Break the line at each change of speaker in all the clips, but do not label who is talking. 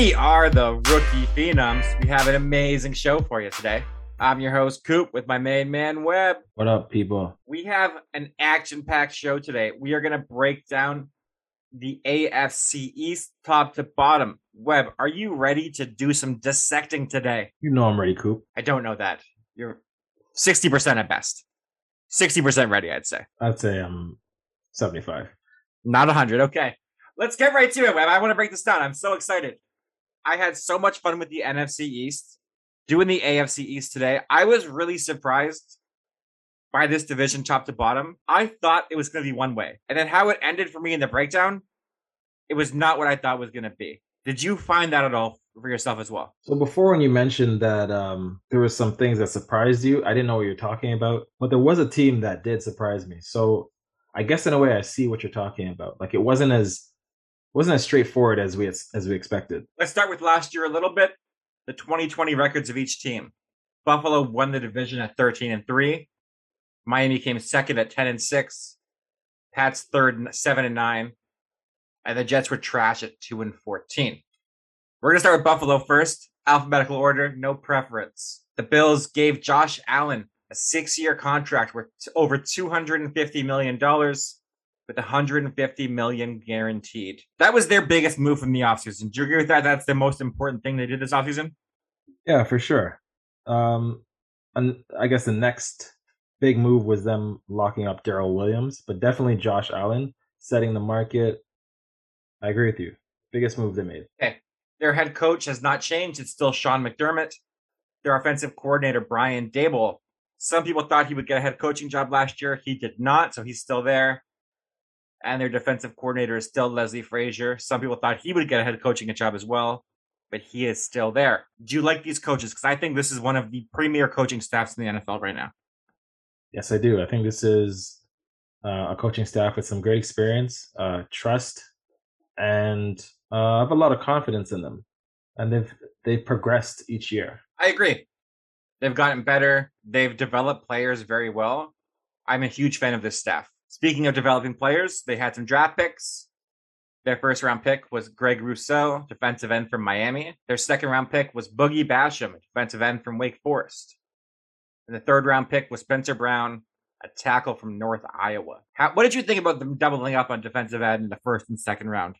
We are the Rookie Phenoms. We have an amazing show for you today. I'm your host, Coop, with my main man, Webb.
What up, people?
We have an action packed show today. We are going to break down the AFC East top to bottom. Webb, are you ready to do some dissecting today?
You know I'm ready, Coop.
I don't know that. You're 60% at best. 60% ready, I'd say.
I'd say I'm 75.
Not 100. Okay. Let's get right to it, Webb. I want to break this down. I'm so excited. I had so much fun with the NFC East, doing the AFC East today. I was really surprised by this division top to bottom. I thought it was going to be one way. And then how it ended for me in the breakdown, it was not what I thought was going to be. Did you find that at all for yourself as well?
So before when you mentioned that um, there were some things that surprised you, I didn't know what you're talking about, but there was a team that did surprise me. So I guess in a way I see what you're talking about. Like it wasn't as wasn't as straightforward as we as we expected.
Let's start with last year a little bit. The 2020 records of each team. Buffalo won the division at 13 and 3. Miami came second at 10 and 6. Pats third 7 and 9. And the Jets were trash at 2 and 14. We're going to start with Buffalo first. Alphabetical order, no preference. The Bills gave Josh Allen a six year contract worth over $250 million with 150 million guaranteed. That was their biggest move from the offseason. Do you agree with that? That's the most important thing they did this offseason?
Yeah, for sure. Um, and I guess the next big move was them locking up Daryl Williams, but definitely Josh Allen setting the market. I agree with you. Biggest move they made.
Okay. Their head coach has not changed. It's still Sean McDermott. Their offensive coordinator, Brian Daboll. Some people thought he would get a head coaching job last year. He did not, so he's still there and their defensive coordinator is still Leslie Frazier. Some people thought he would get a head coaching job as well, but he is still there. Do you like these coaches? Because I think this is one of the premier coaching staffs in the NFL right now.
Yes, I do. I think this is uh, a coaching staff with some great experience, uh, trust, and uh, I have a lot of confidence in them. And they've they've progressed each year.
I agree. They've gotten better. They've developed players very well. I'm a huge fan of this staff. Speaking of developing players, they had some draft picks. Their first round pick was Greg Rousseau, defensive end from Miami. Their second round pick was Boogie Basham, defensive end from Wake Forest. And the third round pick was Spencer Brown, a tackle from North Iowa. How, what did you think about them doubling up on defensive end in the first and second round?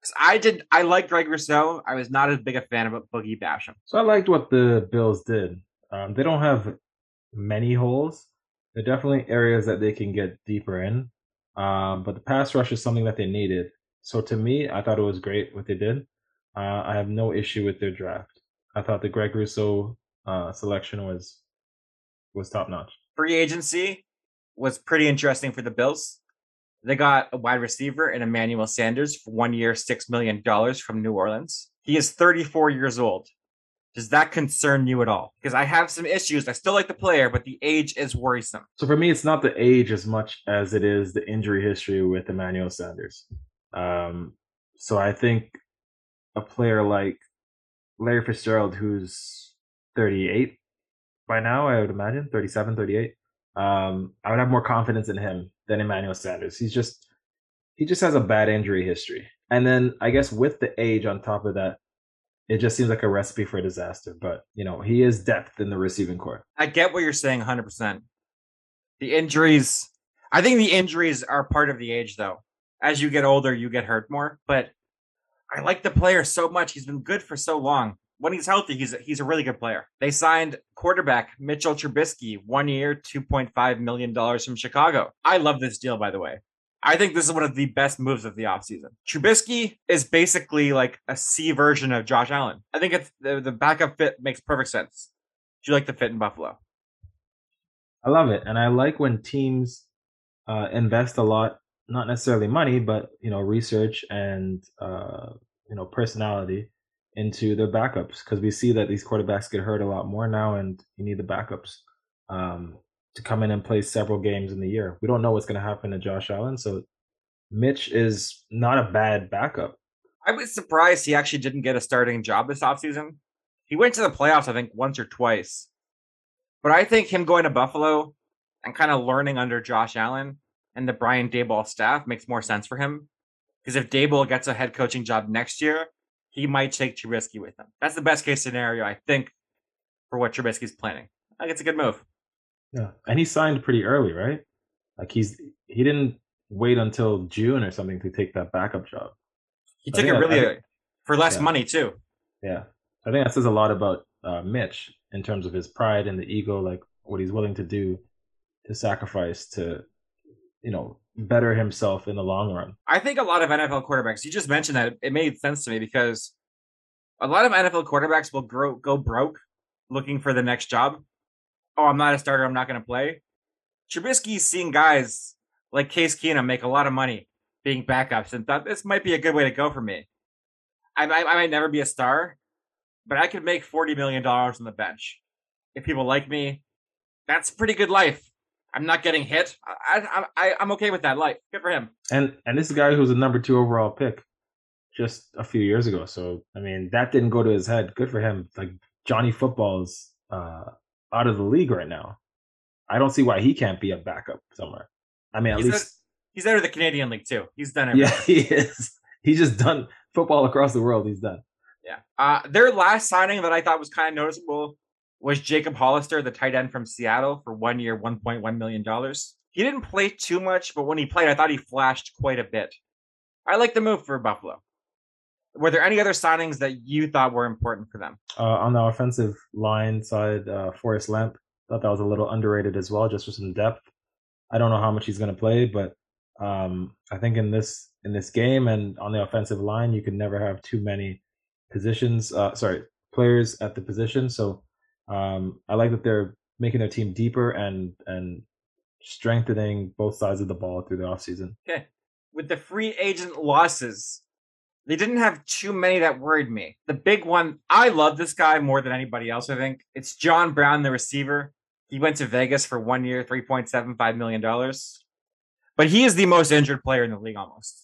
Because I did, I liked Greg Rousseau. I was not as big a fan of Boogie Basham.
So I liked what the Bills did. Um, they don't have many holes, there are definitely areas that they can get deeper in. Um, but the pass rush is something that they needed. So to me, I thought it was great what they did. Uh, I have no issue with their draft. I thought the Greg Rousseau uh, selection was was top notch.
Free agency was pretty interesting for the Bills. They got a wide receiver in Emmanuel Sanders for one year, six million dollars from New Orleans. He is 34 years old. Does that concern you at all? Because I have some issues. I still like the player, but the age is worrisome.
So for me, it's not the age as much as it is the injury history with Emmanuel Sanders. Um, so I think a player like Larry Fitzgerald, who's 38 by now, I would imagine 37, 38. Um, I would have more confidence in him than Emmanuel Sanders. He's just he just has a bad injury history. And then I guess with the age on top of that, it just seems like a recipe for a disaster. But you know, he is depth in the receiving corps.
I get what you're saying 100. percent The injuries, I think the injuries are part of the age, though. As you get older, you get hurt more. But I like the player so much. He's been good for so long. When he's healthy, he's a, he's a really good player. They signed quarterback Mitchell Trubisky, one year, two point five million dollars from Chicago. I love this deal, by the way. I think this is one of the best moves of the offseason. Trubisky is basically like a C version of Josh Allen. I think it's the, the backup fit makes perfect sense. Do you like the fit in Buffalo?
I love it. And I like when teams uh, invest a lot, not necessarily money, but, you know, research and, uh, you know, personality into their backups because we see that these quarterbacks get hurt a lot more now and you need the backups. Um, to come in and play several games in the year. We don't know what's going to happen to Josh Allen, so Mitch is not a bad backup.
I was surprised he actually didn't get a starting job this offseason. He went to the playoffs, I think, once or twice. But I think him going to Buffalo and kind of learning under Josh Allen and the Brian Daboll staff makes more sense for him. Because if Daboll gets a head coaching job next year, he might take Trubisky with him. That's the best case scenario, I think, for what Trubisky's planning. I think it's a good move.
Yeah, and he signed pretty early, right? Like he's he didn't wait until June or something to take that backup job.
He took it really I, for less
yeah.
money too.
Yeah, I think that says a lot about uh, Mitch in terms of his pride and the ego, like what he's willing to do to sacrifice to, you know, better himself in the long run.
I think a lot of NFL quarterbacks. You just mentioned that it made sense to me because a lot of NFL quarterbacks will grow, go broke looking for the next job. Oh, I'm not a starter. I'm not going to play. Trubisky's seen guys like Case Keenum make a lot of money being backups and thought this might be a good way to go for me. I, I, I might never be a star, but I could make $40 million on the bench. If people like me, that's pretty good life. I'm not getting hit. I, I, I'm okay with that life. Good for him.
And and this guy who's a number two overall pick just a few years ago. So I mean, that didn't go to his head. Good for him. Like Johnny Football's uh, out of the league right now. I don't see why he can't be a backup somewhere. I mean, at
he's
least
a, he's out of the Canadian League too. He's done
it. Yeah, he is. He's just done football across the world. He's done.
Yeah. Uh, their last signing that I thought was kind of noticeable was Jacob Hollister, the tight end from Seattle, for one year, $1.1 million. He didn't play too much, but when he played, I thought he flashed quite a bit. I like the move for Buffalo. Were there any other signings that you thought were important for them?
Uh, on the offensive line side, uh, Forrest Lamp, thought that was a little underrated as well, just for some depth. I don't know how much he's going to play, but um, I think in this in this game and on the offensive line, you can never have too many positions. Uh, sorry, players at the position. So um, I like that they're making their team deeper and and strengthening both sides of the ball through the offseason.
Okay. With the free agent losses, they didn't have too many that worried me. The big one, I love this guy more than anybody else, I think. It's John Brown, the receiver. He went to Vegas for one year, $3.75 million. But he is the most injured player in the league almost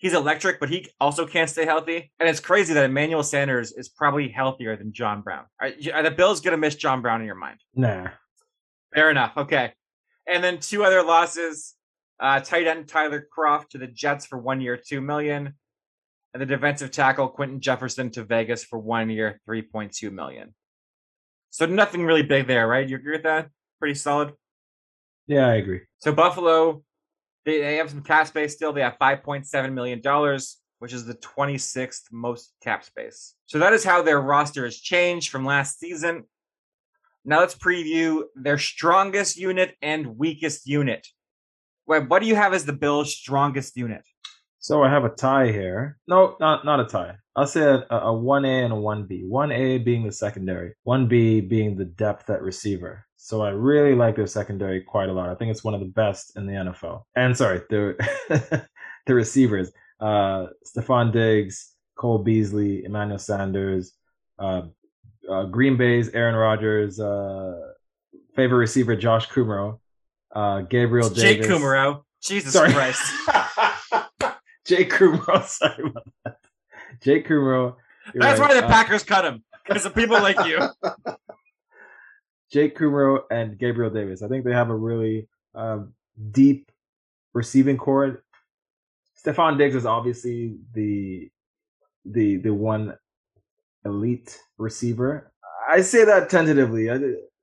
he's electric, but he also can't stay healthy. And it's crazy that Emmanuel Sanders is probably healthier than John Brown. Are, are the Bills going to miss John Brown in your mind?
Nah.
Fair enough. Okay. And then two other losses. Uh, tight end Tyler Kroft to the Jets for one year, two million, and the defensive tackle Quinton Jefferson to Vegas for one year, three point two million. So nothing really big there, right? You agree with that? Pretty solid.
Yeah, I agree.
So Buffalo they, they have some cap space still. They have $5.7 million, which is the 26th most cap space. So that is how their roster has changed from last season. Now let's preview their strongest unit and weakest unit. Wait, what do you have as the Bills' strongest unit?
So I have a tie here. No, not not a tie. I'll say a, a 1A and a 1B. 1A being the secondary, 1B being the depth at receiver. So I really like their secondary quite a lot. I think it's one of the best in the NFL. And sorry, the the receivers. Uh Stefon Diggs, Cole Beasley, Emmanuel Sanders, uh, uh, Green Bay's Aaron Rodgers, uh, favorite receiver Josh Kumerow, uh, Gabriel Davis.
Jake Kumerow. Jesus Sorry. Christ.
Jake Kumerow. Sorry about that. Jake Kumerow.
That's right. why the uh, Packers cut him because of people like you.
Jake Kumerow and Gabriel Davis. I think they have a really um, deep receiving corps. Stefon Diggs is obviously the the the one elite receiver. I say that tentatively. I,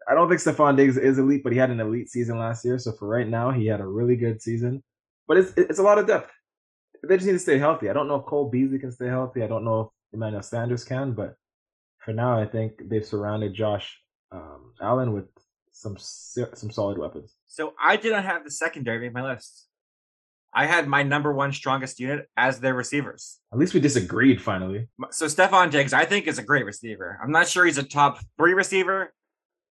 I don't think Stefon Diggs is elite, but he had an elite season last year. So for right now, he had a really good season. But it's it's a lot of depth. They just need to stay healthy. I don't know if Cole Beasley can stay healthy. I don't know if Emmanuel Sanders can, but for now, I think they've surrounded Josh um, Allen with some some solid weapons.
So I didn't have the secondary make my list. I had my number one strongest unit as their receivers.
At least we disagreed finally.
So Stefon Diggs, I think, is a great receiver. I'm not sure he's a top three receiver,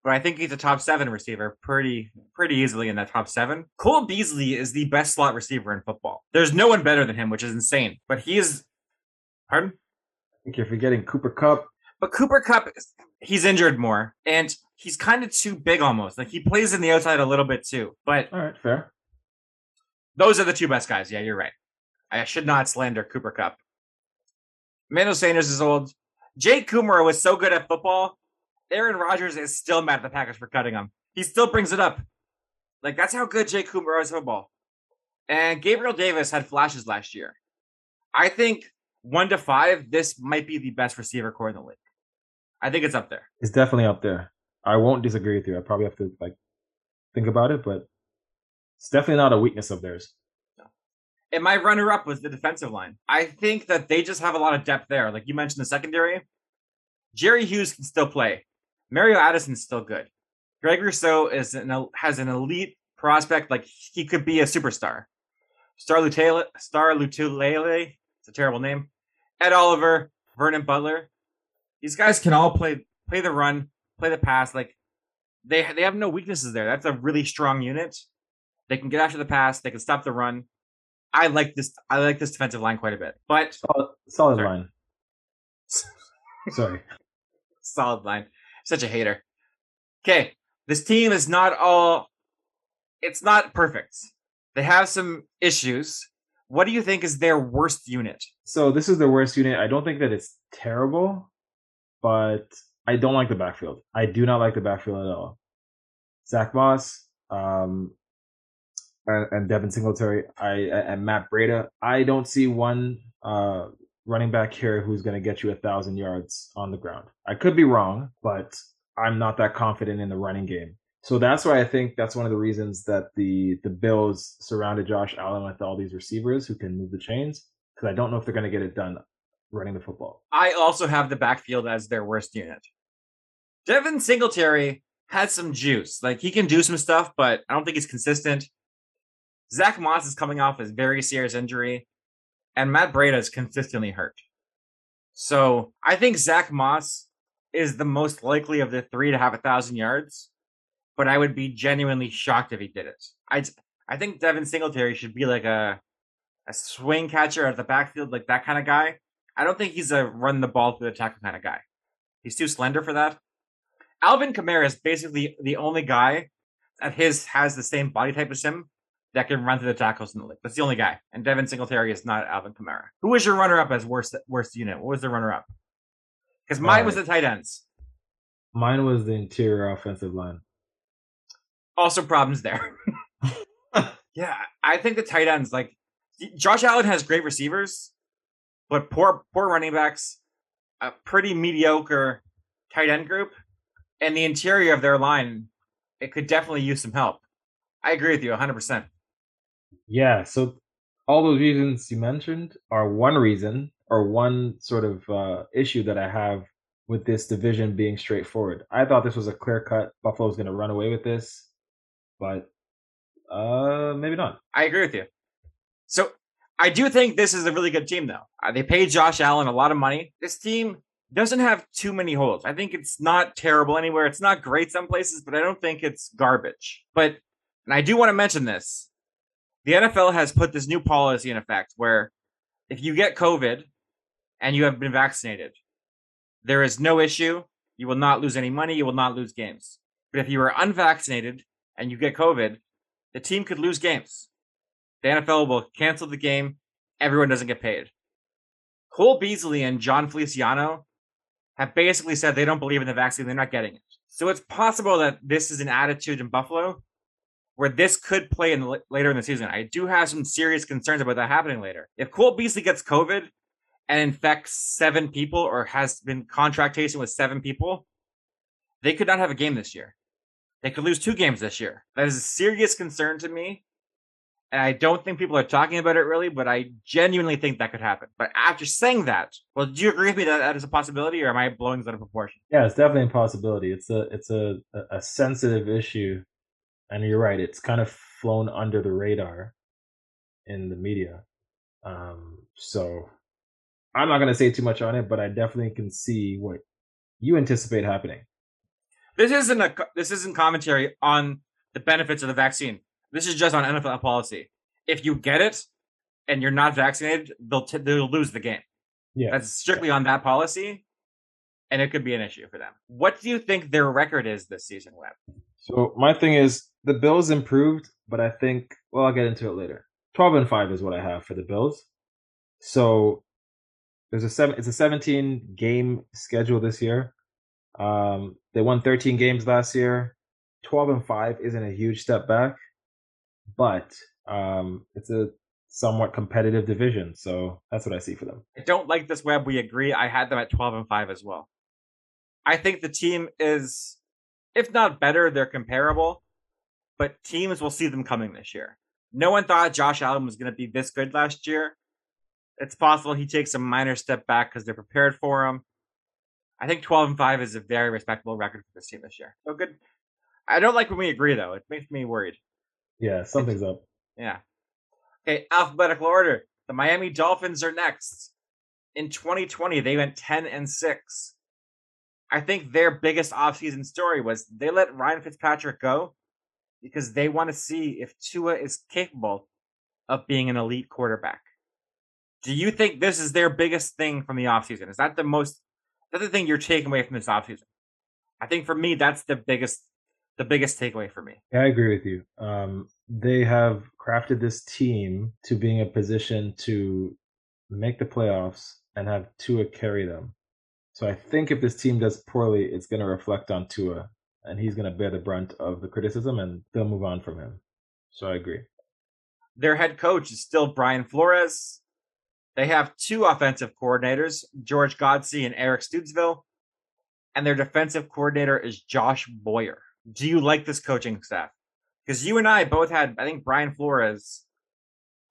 but I think he's a top seven receiver pretty pretty easily in that top seven. Cole Beasley is the best slot receiver in football. There's no one better than him, which is insane. But he is pardon?
I think you're forgetting Cooper Kupp.
But Cooper Kupp he's injured more and he's kind of too big almost. Like he plays in the outside a little bit too. But
all right, fair.
Those are the two best guys. Yeah, you're right. I should not slander Cooper Kupp. Mano Sanders is old. Jake Kumerow was so good at football. Aaron Rodgers is still mad at the Packers for cutting him. He still brings it up. Like that's how good Jake Kumerow is football. And Gabriel Davis had flashes last year. I think one to five, this might be the best receiver corps in the league. I think it's up there.
It's definitely up there. I won't disagree with you. I probably have to like think about it, but it's definitely not a weakness of theirs.
And my runner up was the defensive line. I think that they just have a lot of depth there. Like you mentioned, the secondary. Jerry Hughes can still play. Mario Addison's still good. Greg Rousseau is an has an elite prospect. Like he could be a superstar. Star Lutele, Star Lutulele. It's a terrible name. Ed Oliver, Vernon Butler. These guys can all play play the run, play the pass. Like they they have no weaknesses there. That's a really strong unit. They can get after the pass. They can stop the run. I like this. I like this defensive line quite a bit. But
solid, solid line. Sorry,
solid line. Such a hater. Okay, this team is not all. It's not perfect. They have some issues. What do you think is their worst unit?
So this is their worst unit. I don't think that it's terrible, but I don't like the backfield. I do not like the backfield at all. Zach Moss, um, and, and Devin Singletary, I and Matt Breida. I don't see one uh, running back here who's going to get you a thousand yards on the ground. I could be wrong, but I'm not that confident in the running game. So that's why I think that's one of the reasons that the the Bills surrounded Josh Allen with all these receivers who can move the chains. Because I don't know if they're going to get it done running the football.
I also have the backfield as their worst unit. Devin Singletary has some juice. Like he can do some stuff, but I don't think he's consistent. Zach Moss is coming off a very serious injury, and Matt Breida is consistently hurt. So I think Zach Moss is the most likely of the three to have a thousand yards, but I would be genuinely shocked if he did it. I I think Devin Singletary should be like a a swing catcher at the backfield, like that kind of guy. I don't think he's a run the ball through the tackle kind of guy. He's too slender for that. Alvin Kamara is basically the only guy that his has the same body type as him that can run through the tackles in the league. That's the only guy. And Devin Singletary is not Alvin Kamara. Who was your runner up as worst worst unit? What was the runner up? Because mine was uh, the tight ends.
Mine was the interior offensive line.
Also problems there. yeah, I think the tight ends like Josh Allen has great receivers, but poor poor running backs, a pretty mediocre tight end group, and the interior of their line, it could definitely use some help. I agree with you 100%.
Yeah. So all those reasons you mentioned are one reason or one sort of uh, issue that I have with this division being straightforward. I thought this was a clear cut. Buffalo was going to run away with this, but uh, maybe not.
I agree with you. So I do think this is a really good team, though. Uh, they paid Josh Allen a lot of money. This team doesn't have too many holes. I think it's not terrible anywhere. It's not great some places, but I don't think it's garbage. But and I do want to mention this the NFL has put this new policy in effect where if you get COVID and you have been vaccinated, there is no issue. You will not lose any money. You will not lose games. But if you are unvaccinated and you get COVID, the team could lose games. The NFL will cancel the game. Everyone doesn't get paid. Cole Beasley and Jon Feliciano have basically said they don't believe in the vaccine. They're not getting it. So it's possible that this is an attitude in Buffalo where this could play in the, later in the season. I do have some serious concerns about that happening later. If Cole Beasley gets COVID and infects seven people or has been contract tracing with seven people, they could not have a game this year. They could lose two games this year. That is a serious concern to me. And I don't think people are talking about it really, but I genuinely think that could happen. But after saying that, well, do you agree with me that that is a possibility, or am I blowing that out of proportion?
Yeah, it's definitely a possibility. It's a it's a a sensitive issue and you're right, it's kind of flown under the radar in the media. Um, so I'm not going to say too much on it, but I definitely can see what you anticipate happening.
This isn't a this isn't commentary on the benefits of the vaccine. This is just on NFL policy. If you get it and you're not vaccinated, they'll t- they'll lose the game. Yeah, that's strictly on that policy, and it could be an issue for them. What do you think their record is this season, Webb?
So my thing is the Bills improved, but I think well I'll get into it later. Twelve and five is what I have for the Bills. So there's a seven. It's a 17 game schedule this year. Um, they won 13 games last year. 12 and five isn't a huge step back, but um, it's a somewhat competitive division. So that's what I see for them.
I don't like this Webb. We agree. I had them at 12 and 5 as well. I think the team is, if not better, they're comparable, but teams will see them coming this year. No one thought Josh Allen was going to be this good last year. It's possible he takes a minor step back because they're prepared for him. I think 12 and 5 is a very respectable record for this team this year. So good. I don't like when we agree, though. It makes me worried.
Yeah, something's up.
Yeah. Okay, alphabetical order. The Miami Dolphins are next. In 2020, they went 10 and 6. I think their biggest offseason story was they let Ryan Fitzpatrick go because they want to see if Tua is capable of being an elite quarterback. Do you think this is their biggest thing from the offseason? Is that the most that's the thing you're taking away from this offseason? I think for me that's the biggest the biggest takeaway for me.
Yeah, I agree with you. Um, they have crafted this team to being a position to make the playoffs and have Tua carry them. So I think if this team does poorly, it's going to reflect on Tua, and he's going to bear the brunt of the criticism, and they'll move on from him. So I agree.
Their head coach is still Brian Flores. They have two offensive coordinators, George Godsey and Eric Studesville, and their defensive coordinator is Josh Boyer. Do you like this coaching staff? Because you and I both had, I think, Brian Flores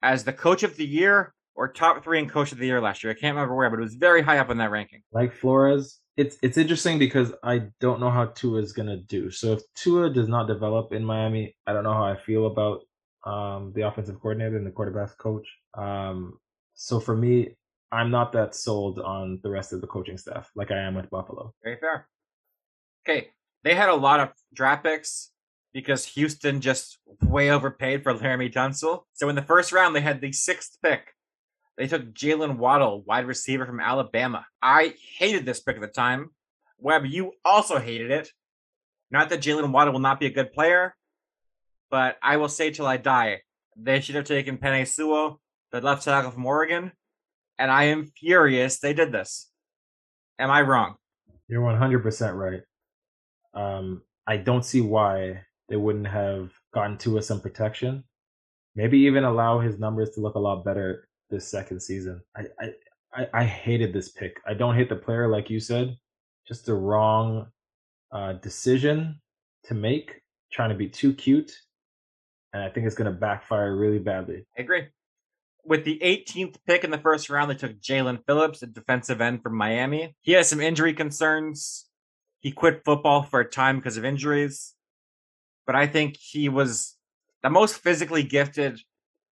as the coach of the year or top three in coach of the year last year. I can't remember where, but it was very high up in that ranking.
Like Flores, it's it's interesting because I don't know how Tua is gonna do. So if Tua does not develop in Miami, I don't know how I feel about um, the offensive coordinator and the quarterback coach. Um, so for me, I'm not that sold on the rest of the coaching staff like I am with Buffalo.
Very fair. Okay, they had a lot of draft picks because Houston just way overpaid for Laremy Tunsil. So in the first round, they had the sixth pick. They took Jaylen Waddle, wide receiver from Alabama. I hated this pick at the time. Webb, you also hated it. Not that Jaylen Waddle will not be a good player, but I will say till I die, they should have taken Penei Sewell, the left tackle from Oregon, and I am furious they did this. Am I wrong?
You're 100% right. Um, I don't see why they wouldn't have gotten to us some protection. Maybe even allow his numbers to look a lot better this second season. I, I, I, I hated this pick. I don't hate the player like you said. Just the wrong uh, decision to make, trying to be too cute. And I think it's going to backfire really badly.
I agree. With the 18th pick in the first round, they took Jaelan Phillips, a defensive end from Miami. He has some injury concerns. He quit football for a time because of injuries. But I think he was the most physically gifted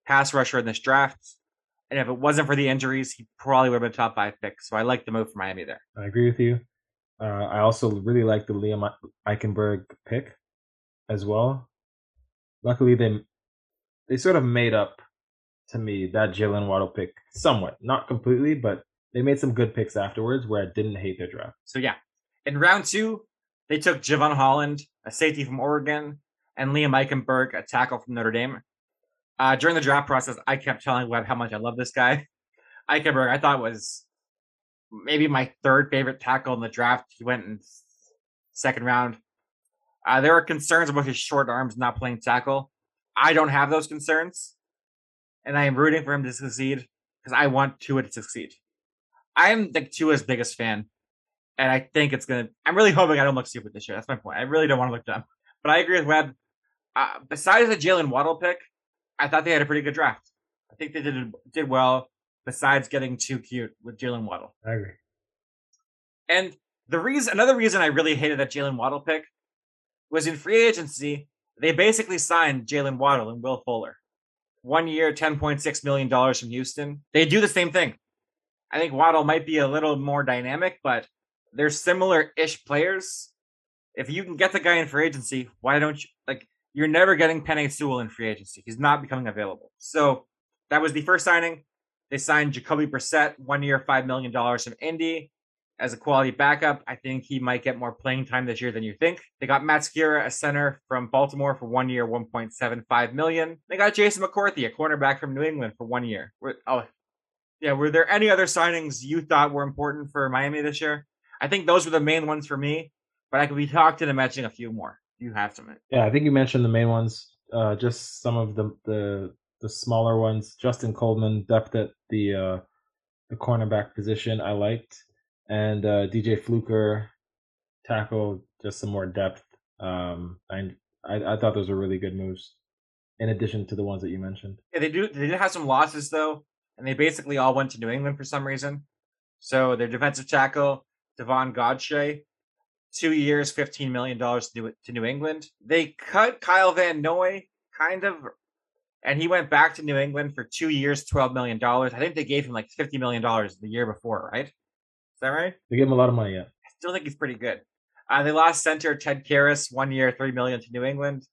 pass rusher in this draft. And if it wasn't for the injuries, he probably would have been a top five pick. So I like the move for Miami there.
I agree with you. Uh, I also really like the Liam Eichenberg pick as well. Luckily, they they sort of made up to me that Jaylen Waddle pick somewhat, not completely, but they made some good picks afterwards where I didn't hate their draft.
So yeah, in round two, they took Jevon Holland, a safety from Oregon, and Liam Eichenberg, a tackle from Notre Dame. Uh, during the draft process, I kept telling Webb how much I love this guy. Eichenberg, I thought was maybe my third favorite tackle in the draft. He went in second round. Uh, there are concerns about his short arms not playing tackle. I don't have those concerns, and I am rooting for him to succeed because I want Tua to succeed. I am like Tua's biggest fan, and I think it's gonna. I'm really hoping I don't look stupid this year. That's my point. I really don't want to look dumb, but I agree with Webb. Uh, besides the Jaylen Waddle pick, I thought they had a pretty good draft. I think they did did well. Besides getting too cute with Jaylen Waddle,
I agree.
And the reason, another reason I really hated that Jaylen Waddle pick was in free agency. They basically signed Jaylen Waddle and Will Fuller, one year, ten point six million dollars from Houston. They do the same thing. I think Waddle might be a little more dynamic, but they're similar-ish players. If you can get the guy in free agency, why don't you like? You're never getting Penei Sewell in free agency. He's not becoming available. So that was the first signing. They signed Jacoby Brissett, one year, $5 million from Indy as a quality backup. I think he might get more playing time this year than you think. They got Matt Skura, a center from Baltimore for one year, 1.75 million. They got Jason McCourty, a cornerback from New England for one year. Oh, yeah. Were there any other signings you thought were important for Miami this year? I think those were the main ones for me, but I could be talked into mentioning a few more. You have some.
Yeah, I think you mentioned the main ones. Uh, just some of the the the smaller ones. Justin Coleman depth at the uh, the cornerback position I liked, and uh, DJ Fluker tackle just some more depth. Um, I, I I thought those were really good moves, in addition to the ones that you mentioned.
Yeah, they do. They did have some losses though, and they basically all went to New England for some reason. So their defensive tackle Davon Godchaux, two years, fifteen million dollars to to New England. They cut Kyle Van Noy, kind of, and he went back to New England for two years, twelve million dollars. I think they gave him like fifty million dollars the year before, right? Is that right?
They gave him a lot of money. Yeah,
I still think he's pretty good. Uh, they lost center Ted Karras, one year, three million to New England,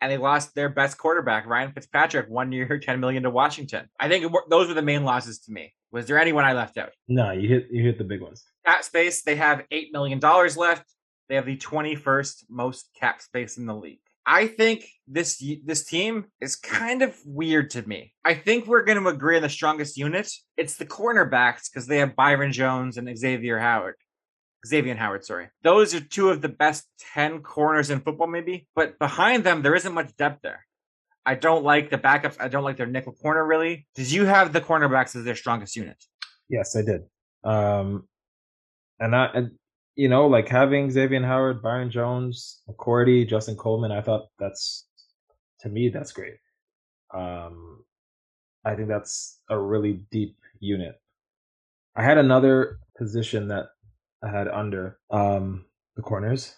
and they lost their best quarterback Ryan Fitzpatrick, one year, ten million to Washington. I think those were the main losses to me. Was there anyone I left out?
No, you hit you hit the big ones.
Cap space, they have eight million dollars left. They have the twenty first most cap space in the league. I think this this team is kind of weird to me. I think we're going to agree on the strongest unit. It's the cornerbacks because they have Byron Jones and Xavier Howard. Xavier Howard, sorry. Those are two of the best 10 corners in football, maybe. But behind them, there isn't much depth there. I don't like the backups. I don't like their nickel corner really. Did you have the cornerbacks as their strongest unit?
Yes, I did. Um, and I, and, you know, like having Xavier Howard, Byron Jones, McCourty, Justin Coleman, I thought that's, to me, that's great. Um, I think that's a really deep unit. I had another position that I had under um, the corners.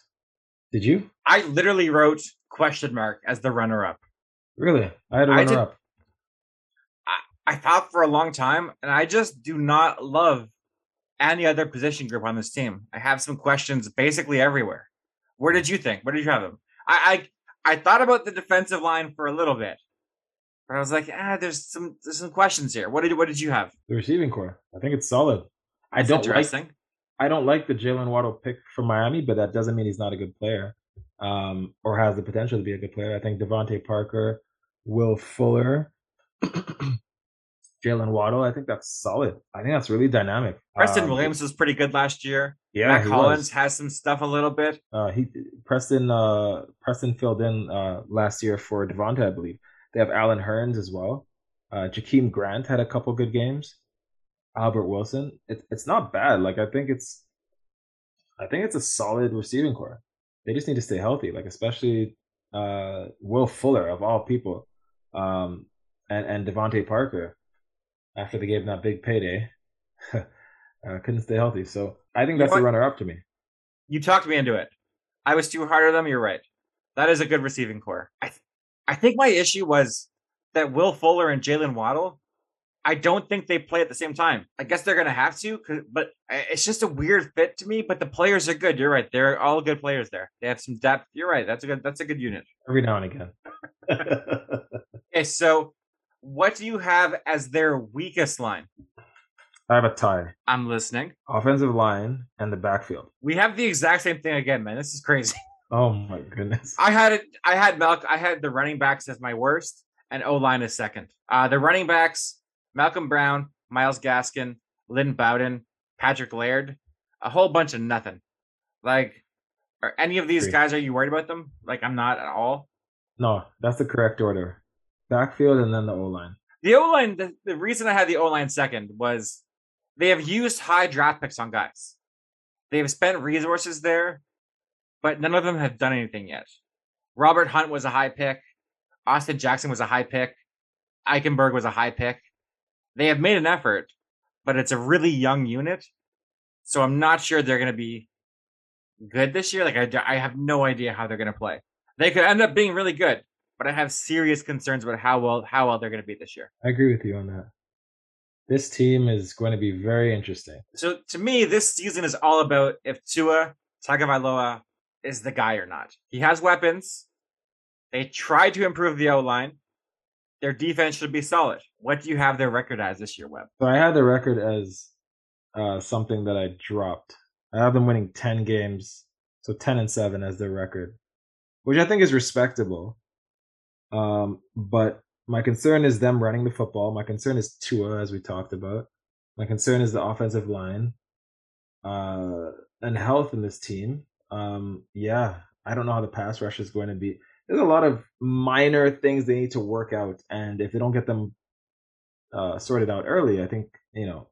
Did you?
I literally wrote question mark as the runner up.
Really? I had a runner up.
I, I thought for a long time, and I just do not love any other position group on this team. I have some questions basically everywhere. Where did you think? Where did you have them? I I, I thought about the defensive line for a little bit. But I was like, ah, there's some there's some questions here. What did what did you have?
The receiving corps. I think it's solid. I don't like I don't like the Jaylen Waddle pick from Miami, but that doesn't mean he's not a good player, um, or has the potential to be a good player. I think DeVante Parker, Will Fuller, Jaylen Waddle. I think that's solid. I think that's really dynamic.
Preston um, Williams was pretty good last year. Yeah, Mack Hollins was. has some stuff a little bit.
Uh, he Preston uh, Preston filled in uh, last year for DeVante, I believe. They have Allen Hurns as well. Uh, Jakeem Grant had a couple good games. Albert Wilson. It's it's not bad. Like I think it's, I think it's a solid receiving corps. They just need to stay healthy. Like especially uh, Will Fuller of all people, um, and and DeVante Parker. After they gave him that big payday, uh, couldn't stay healthy. So I think that's you know the runner up to me.
You talked me into it. I was too hard on them. You're right. That is a good receiving core. I th- I think my issue was that Will Fuller and Jaylen Waddle I don't think they play at the same time. I guess they're gonna have to, but it's just a weird fit to me. But the players are good. You're right; they're all good players there. They have some depth. You're right. That's a good. That's a good unit.
Every now and again.
okay, so what do you have as their weakest line?
I have a tie.
I'm listening.
Offensive line and the backfield.
We have the exact same thing again, man. This is crazy.
Oh my goodness.
I had it. I had Malk. I had the running backs as my worst, and O line is second. Uh, the running backs. Malcolm Brown, Myles Gaskin, Lynn Bowden, Patrick Laird, a whole bunch of nothing. Like, are any of these Great. guys, are you worried about them? Like, I'm not at all.
No, that's the correct order. Backfield and then the O line.
The O line, the, the reason I had the O line second was they have used high draft picks on guys. They have spent resources there, but none of them have done anything yet. Robert Hunt was a high pick. Austin Jackson was a high pick. Eichenberg was a high pick they have made an effort, but it's a really young unit. So I'm not sure they're going to be good this year. Like I, I have no idea how they're going to play. They could end up being really good, but I have serious concerns about how well how well they're going to be this year.
I agree with you on that. This team is going to be very interesting.
So to me, this season is all about if Tua Tagovailoa is the guy or not. He has weapons. They tried to improve the O line their defense should be solid. What do you have their record as this year, Webb?
So I had the record as uh, something that I dropped. I have them winning ten games, so ten and seven as their record, which I think is respectable. Um, but my concern is them running the football. My concern is Tua, as we talked about. My concern is the offensive line, uh, and health in this team. Um, yeah, I don't know how the pass rush is going to be. there's a lot of minor things they need to work out, and if they don't get them uh, sorted out early, I think you know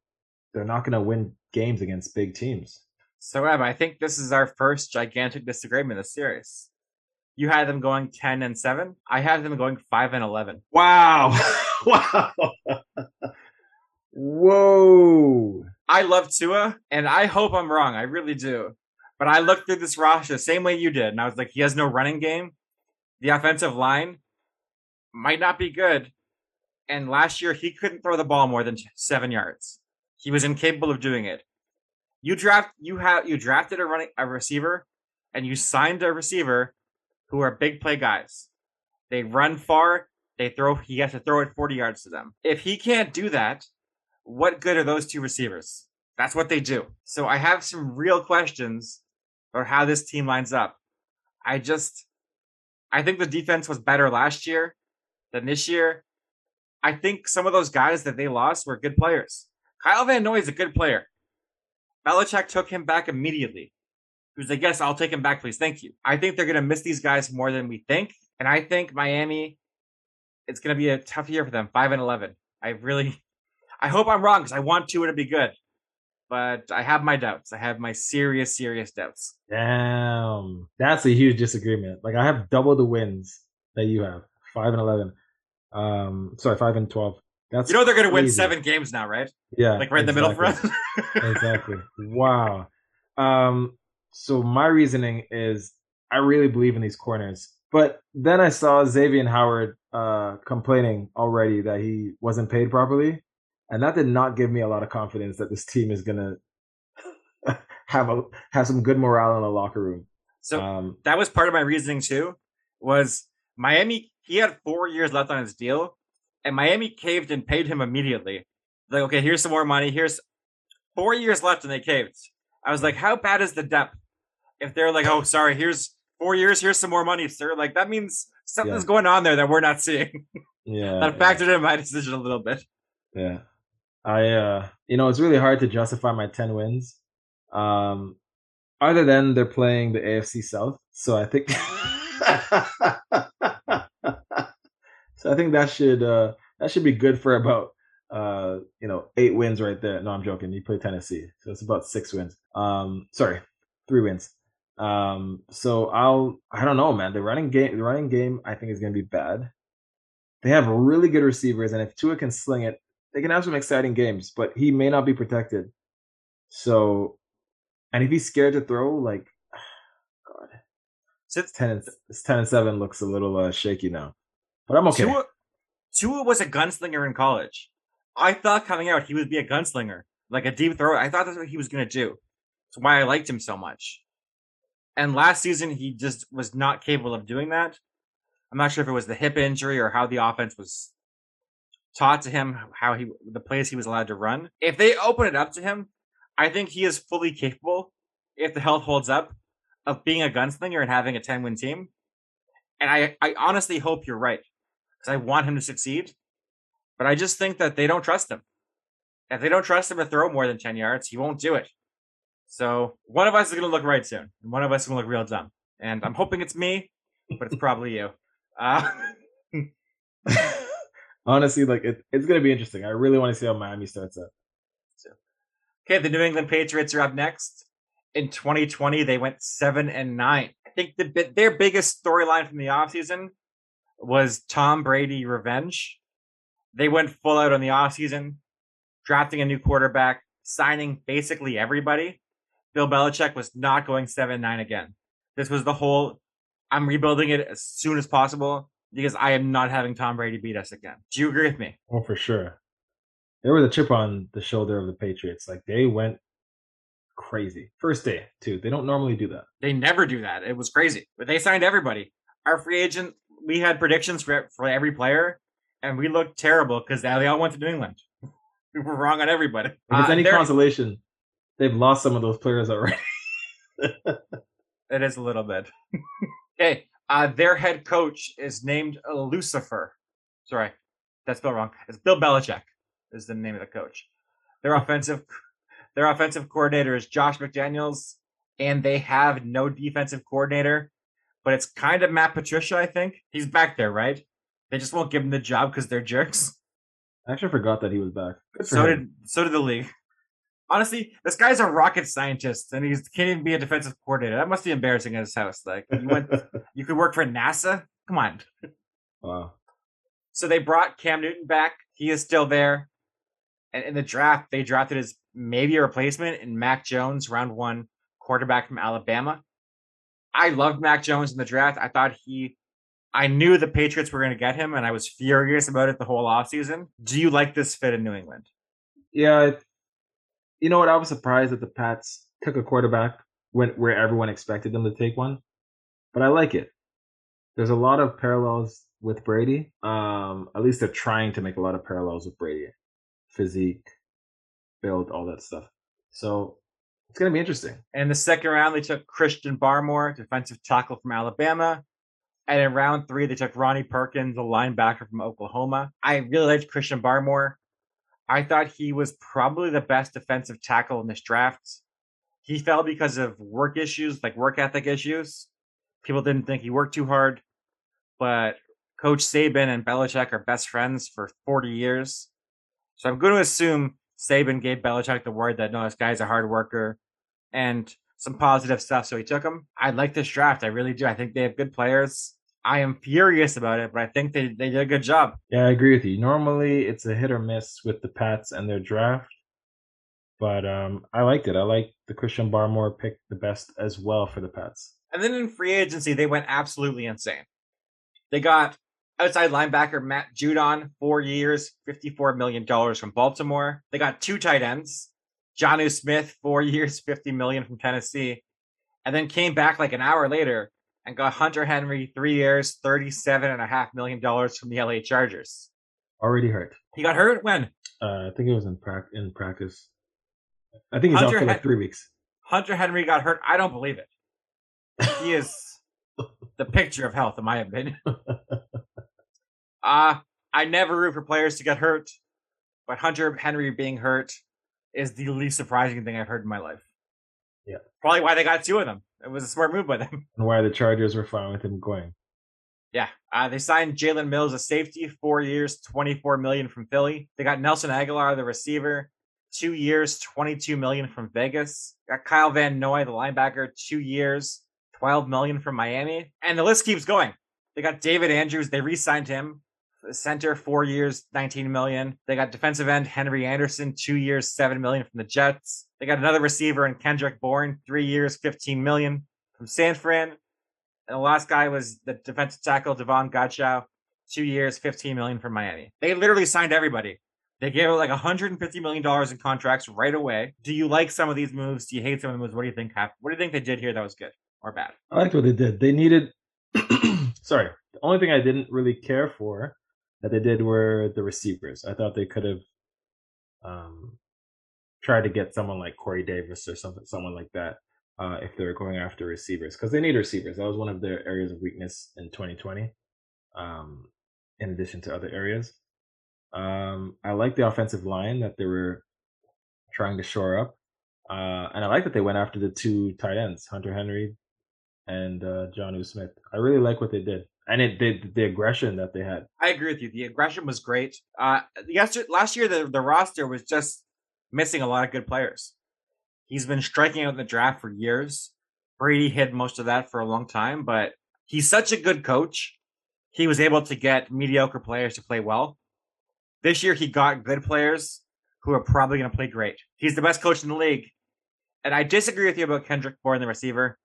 they're not going to win games against big teams.
So, Em, I think this is our first gigantic disagreement the series. You had them going ten and seven. I had them going five and eleven.
Wow! wow! Whoa!
I love Tua, and I hope I'm wrong. I really do. But I looked through this roster the same way you did, and I was like, he has no running game. The offensive line might not be good. And last year, he couldn't throw the ball more than seven yards. He was incapable of doing it. You draft you have you drafted a running a receiver, and you signed a receiver who are big play guys. They run far. They throw. He has to throw it forty yards to them. If he can't do that, what good are those two receivers? That's what they do. So I have some real questions about how this team lines up. I just, I think the defense was better last year than this year. I think some of those guys that they lost were good players. Kyle Van Noy is a good player. Belichick took him back immediately. He was like, yes, I'll take him back, please. Thank you. I think they're going to miss these guys more than we think. And I think Miami, it's going to be a tough year for them, 5 and 11. I really, I hope I'm wrong because I want to be good, but I have my doubts. I have my serious, serious doubts.
Damn, that's a huge disagreement. Like I have double the wins that you have, five and eleven. Um, sorry, five and twelve.
That's you know they're going to win seven games now, right?
Yeah,
like right exactly. in the middle for us.
exactly. Wow. Um, so my reasoning is I really believe in these corners. But then I saw Xavier Howard uh, complaining already that he wasn't paid properly and that did not give me a lot of confidence that this team is gonna have a have some good morale in the locker room.
So um, that was part of my reasoning too. Was Miami? He had four years left on his deal, and Miami caved and paid him immediately. Like, okay, here's some more money. Here's four years left, and they caved. I was like, how bad is the depth? If they're like, oh, sorry, here's four years, here's some more money, sir. Like that means something's yeah. going on there that we're not seeing.
Yeah,
that factored yeah. in my decision a little bit.
Yeah. I uh you know it's really hard to justify my 10 wins. Um other than they're playing the AFC South. So I think So I think that should uh that should be good for about uh you know 8 wins right there. No, I'm joking. You play Tennessee. So it's about 6 wins. Um sorry, 3 wins. Um so I'll I don't know, man. The running game the running game I think is going to be bad. They have really good receivers and if Tua can sling it, they can have some exciting games, but he may not be protected. So, and if he's scared to throw, like, God, it's ten and ten and seven looks a little uh, shaky now, but I'm okay.
Tua, Tua was a gunslinger in college. I thought coming out he would be a gunslinger, like a deep throw. I thought that's what he was going to do. That's why I liked him so much. And last season he just was not capable of doing that. I'm not sure if it was the hip injury or how the offense was taught to him how he the plays he was allowed to run. If they open it up to him, I think he is fully capable, if the health holds up, of being a gunslinger and having a 10 win team. And I, I honestly hope you're right because I want him to succeed. But I just think that they don't trust him. If they don't trust him to throw more than 10 yards, he won't do it. So one of us is going to look right soon, and one of us is going to look real dumb. And I'm hoping it's me, but it's probably you. Uh,
honestly, like it, it's gonna be interesting. I really want to see how Miami starts up.
So, okay, the New England Patriots are up next. In 2020, they went seven and nine. I think the their biggest storyline from the offseason was Tom Brady revenge. They went full out on the offseason, drafting a new quarterback, signing basically everybody. Bill Belichick was not going 7 9 again. This was the whole I'm rebuilding it as soon as possible because I am not having Tom Brady beat us again. Do you agree with me?
Oh, for sure. There was a chip on the shoulder of the Patriots. Like they went crazy. First day, too. They don't normally do that.
They never do that. It was crazy. But they signed everybody. Our free agent, we had predictions for, for every player, and we looked terrible because they all went to New England. we were wrong on everybody. If
it's uh, any consolation, they've lost some of those players already.
it is a little bit. hey, uh, their head coach is named Lucifer. Sorry, that's spelled wrong. It's Bill Belichick is the name of the coach. Their offensive, their offensive coordinator is Josh McDaniels, and they have no defensive coordinator. but it's kind of Matt Patricia. I think he's back there, right? They just won't give him the job because they're jerks.
I actually forgot that he was back.
So him. did so did the league. Honestly, this guy's a rocket scientist and he can't even be a defensive coordinator. That must be embarrassing at his house. Like you went, you could work for NASA. Come on.
Wow.
So they brought Cam Newton back. He is still there. And in the draft, they drafted his maybe a replacement in Mac Jones, round one quarterback from Alabama. I loved Mac Jones in the draft. I thought he I knew the Patriots were going to get him, and I was furious about it the whole offseason. Do you like this fit in New England?
Yeah, you know what? I was surprised that the Pats took a quarterback when where everyone expected them to take one, but I like it. There's a lot of parallels with Brady. Um, at least they're trying to make a lot of parallels with Brady, physique, build, all that stuff. So it's going to be interesting.
And the second round, they took Christian Barmore, defensive tackle from Alabama. And in round three, they took Ronnie Perkins, a linebacker from Oklahoma. I really liked Christian Barmore. I thought he was probably the best defensive tackle in this draft. He fell because of work issues, like work ethic issues. People didn't think he worked too hard, but Coach Saban and Belichick are best friends for 40 years. So I'm going to assume Saban gave Belichick the word that no, this guy's a hard worker and some positive stuff. So he took him. I like this draft. I really do. I think they have good players. I am furious about it, but I think they, they did a good job.
Yeah, I agree with you. Normally, it's a hit or miss with the Pats and their draft, but um, I liked it. I like the Christian Barmore pick the best as well for the Pats.
And then in free agency, they went absolutely insane. They got outside linebacker Matt Judon, four years, $54 million from Baltimore. They got two tight ends, Jonnu Smith, four years, 50 million from Tennessee, and then came back like an hour later and got Hunter Henry three years, thirty-seven and a half million dollars from the LA Chargers.
Already hurt.
He got hurt when?
Uh, I think it was in, pra- in practice. I think he's Hunter out for like three weeks.
Hunter Henry got hurt. I don't believe it. He is the picture of health, in my opinion. Uh, I never root for players to get hurt, but Hunter Henry being hurt is the least surprising thing I've heard in my life.
Yeah.
Probably why they got two of them. It was a smart move by them.
And why the Chargers were fine with him going.
Yeah. Uh, they signed Jalen Mills, a safety, four years, 24 million from Philly. They got Nelson Agholor, the receiver, two years, 22 million from Vegas. Got Kyle Van Noy, the linebacker, two years, 12 million from Miami. And the list keeps going. They got David Andrews. They re-signed him. Center, four years, 19 million. They got defensive end Henry Anderson, two years, seven million from the Jets. They got another receiver in Kendrick Bourne, three years, 15 million from San Fran. And the last guy was the defensive tackle Davon Godchaux, two years, 15 million from Miami. They literally signed everybody. They gave like 150 million dollars in contracts right away. Do you like some of these moves? Do you hate some of the moves? What do you think happened? What do you think they did here that was good or bad?
I liked what they did. They needed. sorry, the only thing I didn't really care for that they did were the receivers. I thought they could have um, try to get someone like Corey Davis or something, someone like that, uh, if they were going after receivers, because they need receivers. That was one of their areas of weakness in 2020, um, in addition to other areas. Um, I like the offensive line that they were trying to shore up, uh, and I like that they went after the two tight ends, Hunter Henry and uh, Jonnu Smith. I really like what they did and it did the aggression that they had.
I agree with you. The aggression was great. Uh, yesterday, last year, the, the roster was just missing a lot of good players. He's been striking out in the draft for years. Brady hid most of that for a long time, but he's such a good coach. He was able to get mediocre players to play well. This year, he got good players who are probably going to play great. He's the best coach in the league. And I disagree with you about Kendrick Bourne, the receiver.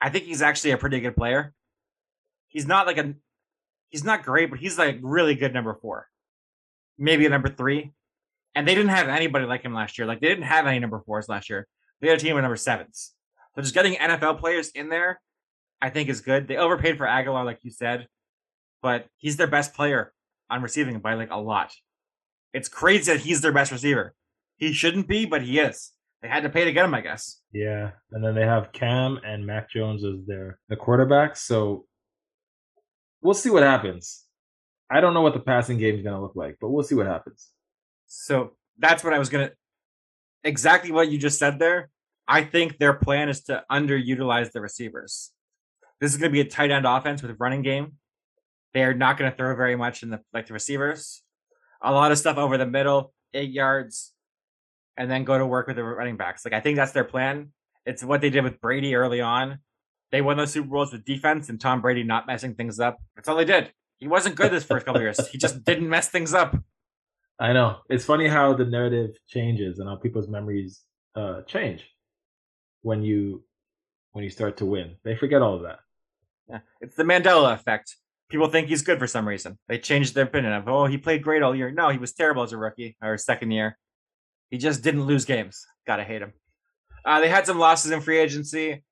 I think he's actually a pretty good player he's not like a he's not great, but he's like really good number four, maybe a number three. And they didn't have anybody like him last year. Like they didn't have any number fours last year. They had a team of number sevens. So just getting NFL players in there, I think is good. They overpaid for Agholor, like you said, but he's their best player on receiving by like a lot. It's crazy that he's their best receiver. He shouldn't be, but he is. They had to pay to get him, I guess.
Yeah, and then they have Cam and Mac Jones as their the quarterbacks. So we'll see what happens. I don't know what the passing game is going to look like, but we'll see what happens.
So that's what I was going to exactly what you just said there. I think their plan is to underutilize the receivers This is going to be a tight end offense with a running game. They are not going to throw very much in the like the receivers. A lot of stuff over the middle, eight yards, and then go to work with the running backs. Like I think that's their plan. It's what they did with Brady early on. They won those Super Bowls with defense and Tom Brady not messing things up. That's all they did. He wasn't good this first couple years. He just didn't mess things up.
I know. It's funny how the narrative changes and how people's memories uh, change when you when you start to win. They forget all of that.
Yeah. It's the Mandela effect. People think he's good for some reason. They changed their opinion of, oh, he played great all year. No, he was terrible as a rookie or second year. He just didn't lose games. Gotta hate him. Uh, they had some losses in free agency.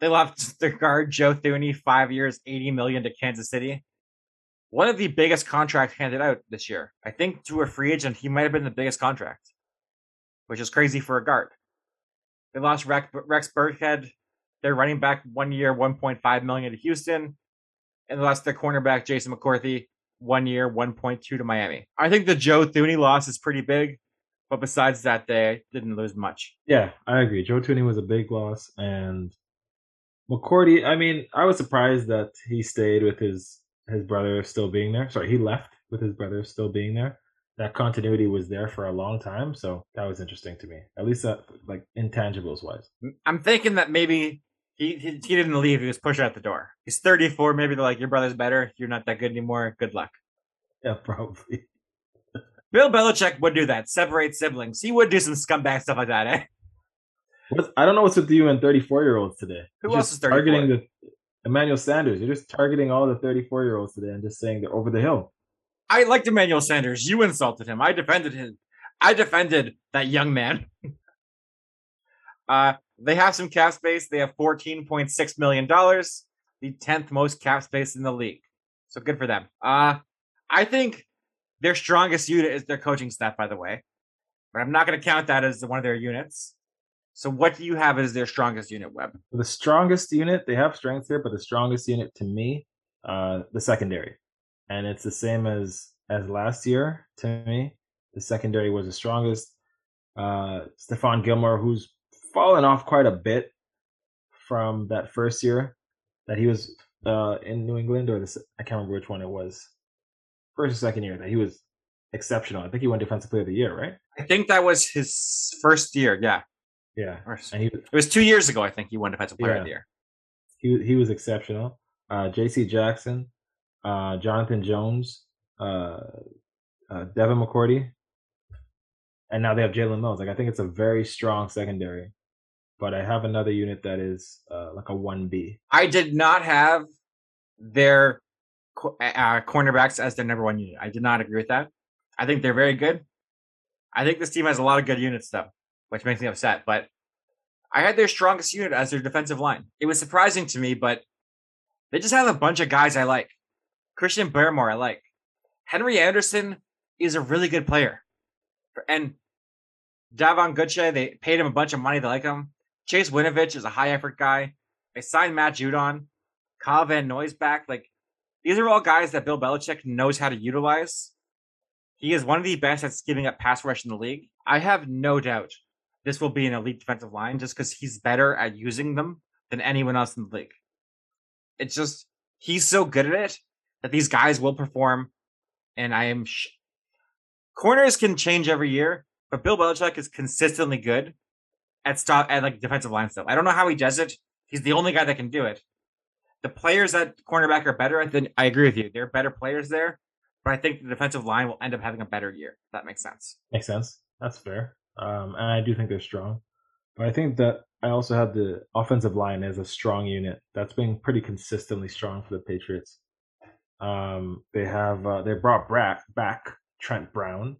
They left their guard Joe Thuney, five years, eighty million to Kansas City. One of the biggest contracts handed out this year. I think to a free agent, he might have been the biggest contract, which is crazy for a guard. They lost Rex, Rex their running back, one year, one point five million to Houston, and they lost their cornerback Jason McCourty, one year, one point two to Miami. I think the Joe Thuney loss is pretty big. But besides that, they didn't lose much.
Yeah, I agree. Joe Thuney was a big loss, and McCourty. I mean, I was surprised that he stayed with his his brother still being there. Sorry, he left with his brother still being there. That continuity was there for a long time, so that was interesting to me. At least that, like intangibles wise.
I'm thinking that maybe he, he he didn't leave. He was pushed out the door. He's 34. Maybe they're like, your brother's better. You're not that good anymore. Good luck.
Yeah, probably.
Bill Belichick would do that. Separate siblings. He would do some scumbag stuff like that, eh?
What, I don't know what's with you and 34 year olds today.
Who
You're
else
just
is 34?
targeting the Emmanuel Sanders? You're just targeting all the 34 year olds today and just saying they're over the hill.
I liked Emmanuel Sanders. You insulted him. I defended him. I defended that young man. uh, they have some cap space. They have $14.6 million, the 10th most cap space in the league. So good for them. Uh, I think their strongest unit is their coaching staff, by the way. But I'm not going to count that as one of their units. So what do you have as their strongest unit, Webb?
The strongest unit, they have strengths here, but the strongest unit to me, uh, the secondary. And it's the same as as last year to me. The secondary was the strongest. Uh, Stephon Gilmore, who's fallen off quite a bit from that first year that he was uh, in New England, or the, I can't remember which one it was. First or second year that he was exceptional. I think he won Defensive Player of the Year, right?
I think that was his first year. Yeah,
Yeah, and he
it was two years ago. I think he won Defensive Player of the Year.
he he was exceptional. Uh, J.C. Jackson, uh, Jonathan Jones, uh, uh, Devin McCourty, and now they have Jalen Mills. Like I think it's a very strong secondary, but I have another unit that is uh, like a one B.
I did not have their uh, cornerbacks as their number one unit. I did not agree with that. I think they're very good. I think this team has a lot of good units, though, which makes me upset. But I had their strongest unit as their defensive line. It was surprising to me, but they just have a bunch of guys I like. Christian Barmore, I like. Henry Anderson is a really good player. And Davon Godchaux, they paid him a bunch of money. They like him. Chase Winovich is a high effort guy. They signed Matt Judon. Kyle Van Noy's back. Like, these are all guys that Bill Belichick knows how to utilize. He is one of the best at giving up pass rush in the league. I have no doubt this will be an elite defensive line just because he's better at using them than anyone else in the league. It's just, he's so good at it that these guys will perform. And I am. Sh- Corners can change every year, but Bill Belichick is consistently good at stop at like defensive line stuff. I don't know how he does it. He's the only guy that can do it. The players at cornerback are better. I think I agree with you. They're better players there, but I think the defensive line will end up having a better year. If that makes sense.
Makes sense. That's fair. Um, and I do think they're strong, but I think that I also have the offensive line as a strong unit. That's been pretty consistently strong for the Patriots. Um, they have uh, they brought back back Trent Brown,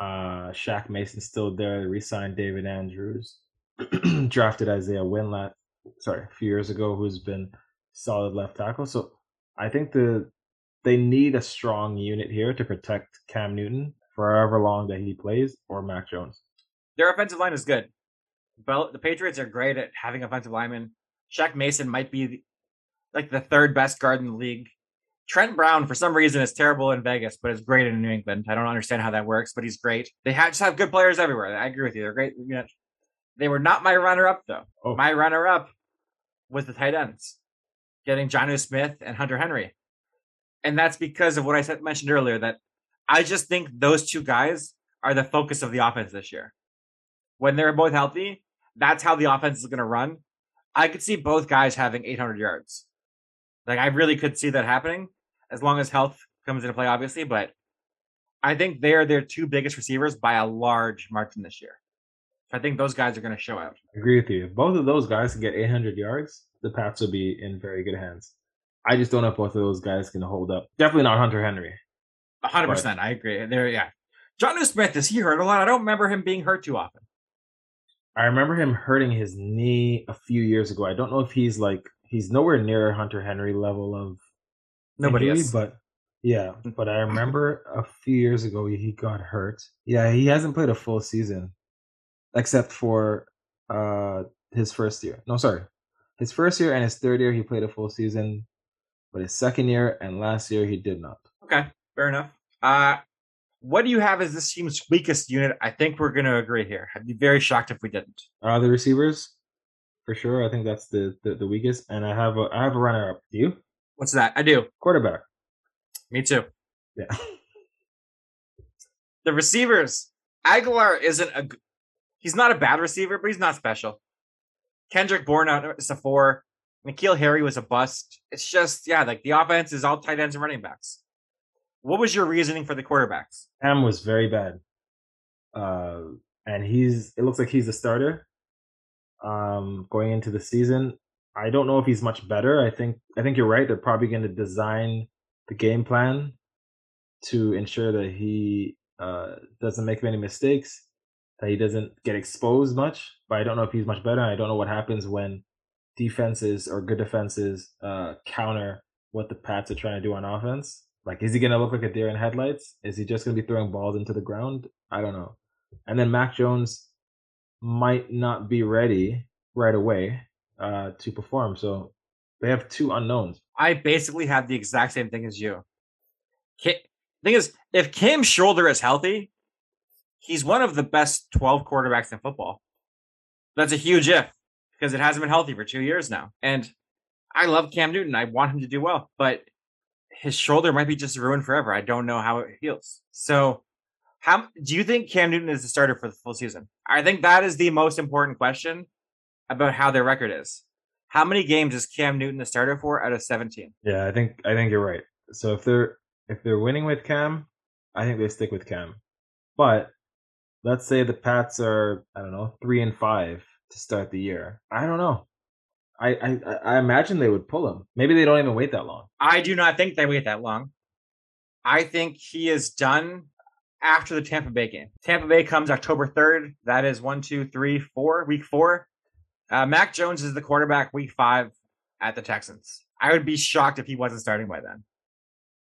uh, Shaq Mason still there. They re-signed David Andrews, drafted Isaiah Winlat, sorry, a few years ago, who's been solid left tackle. So I think the they need a strong unit here to protect Cam Newton for however long that he plays, or Mac Jones.
Their offensive line is good. Bel- the Patriots are great at having offensive linemen. Shaq Mason might be the, like the third best guard in the league. Trent Brown, for some reason, is terrible in Vegas, but is great in New England. I don't understand how that works, but he's great. They have, just have good players everywhere. I agree with you. They're great. You know, they were not my runner-up though.
Oh.
My runner-up was the tight ends. getting Jonnu Smith and Hunter Henry. And that's because of what I said, mentioned earlier that I just think those two guys are the focus of the offense this year. When they're both healthy, that's how the offense is going to run. I could see both guys having 800 yards. Like I really could see that happening as long as health comes into play, obviously. But I think they're their two biggest receivers by a large margin this year. I think those guys are going to show out.
I agree with you. If both of those guys can get 800 yards, the Pats will be in very good hands. I just don't know if both of those guys can hold up. Definitely not Hunter Henry.
100%. I agree. There, yeah. Jonnu Smith, is he hurt a lot? I don't remember him being hurt too often.
I remember him hurting his knee a few years ago. I don't know if he's like he's nowhere near Hunter Henry level of
nobody
injury, but yeah, but I remember a few years ago he got hurt. Yeah, he hasn't played a full season except for uh his first year. No, sorry. His first year and his third year he played a full season, but his second year and last year he did not.
Okay, fair enough. Uh what do you have as this team's weakest unit? I think we're going to agree here. I'd be very shocked if we didn't.
Uh, the receivers, for sure. I think that's the, the, the weakest. And I have a I have a runner up. Do you?
What's that? I do.
Quarterback.
Me too.
Yeah.
the receivers. Agholor isn't a. He's not a bad receiver, but he's not special. Kendrick Bourne is a four. N'Keal Harry was a bust. It's just yeah, like the offense is all tight ends and running backs. What was your reasoning for the quarterbacks?
Cam was very bad, uh, and he's. It looks like he's a starter. Um, going into the season, I don't know if he's much better. I think I think you're right. They're probably going to design the game plan to ensure that he uh, doesn't make many mistakes, that he doesn't get exposed much. But I don't know if he's much better. I don't know what happens when defenses or good defenses uh, counter what the Pats are trying to do on offense. Like, is he gonna look like a deer in headlights? Is he just gonna be throwing balls into the ground? I don't know. And then Mac Jones might not be ready right away uh, to perform. So they have two unknowns.
I basically have the exact same thing as you. Kim, thing is, if Cam Shoulder is healthy, he's one of the best 12 quarterbacks in football. That's a huge if because it hasn't been healthy for two years now. And I love Cam Newton. I want him to do well, but his shoulder might be just ruined forever. I don't know how it heals. So, how do you think Cam Newton is the starter for the full season? I think that is the most important question about how their record is. How many games is Cam Newton the starter for out of 17?
Yeah, I think I think you're right. So if they're if they're winning with Cam, I think they stick with Cam. But let's say the Pats are I don't know three and five to start the year. I don't know. I, I I imagine they would pull him. Maybe they don't even wait that long.
I do not think they wait that long. I think he is done after the Tampa Bay game. Tampa Bay comes October 3rd. That is one, two, three, four, week four. Uh, Mac Jones is the quarterback week five at the Texans. I would be shocked if he wasn't starting by then.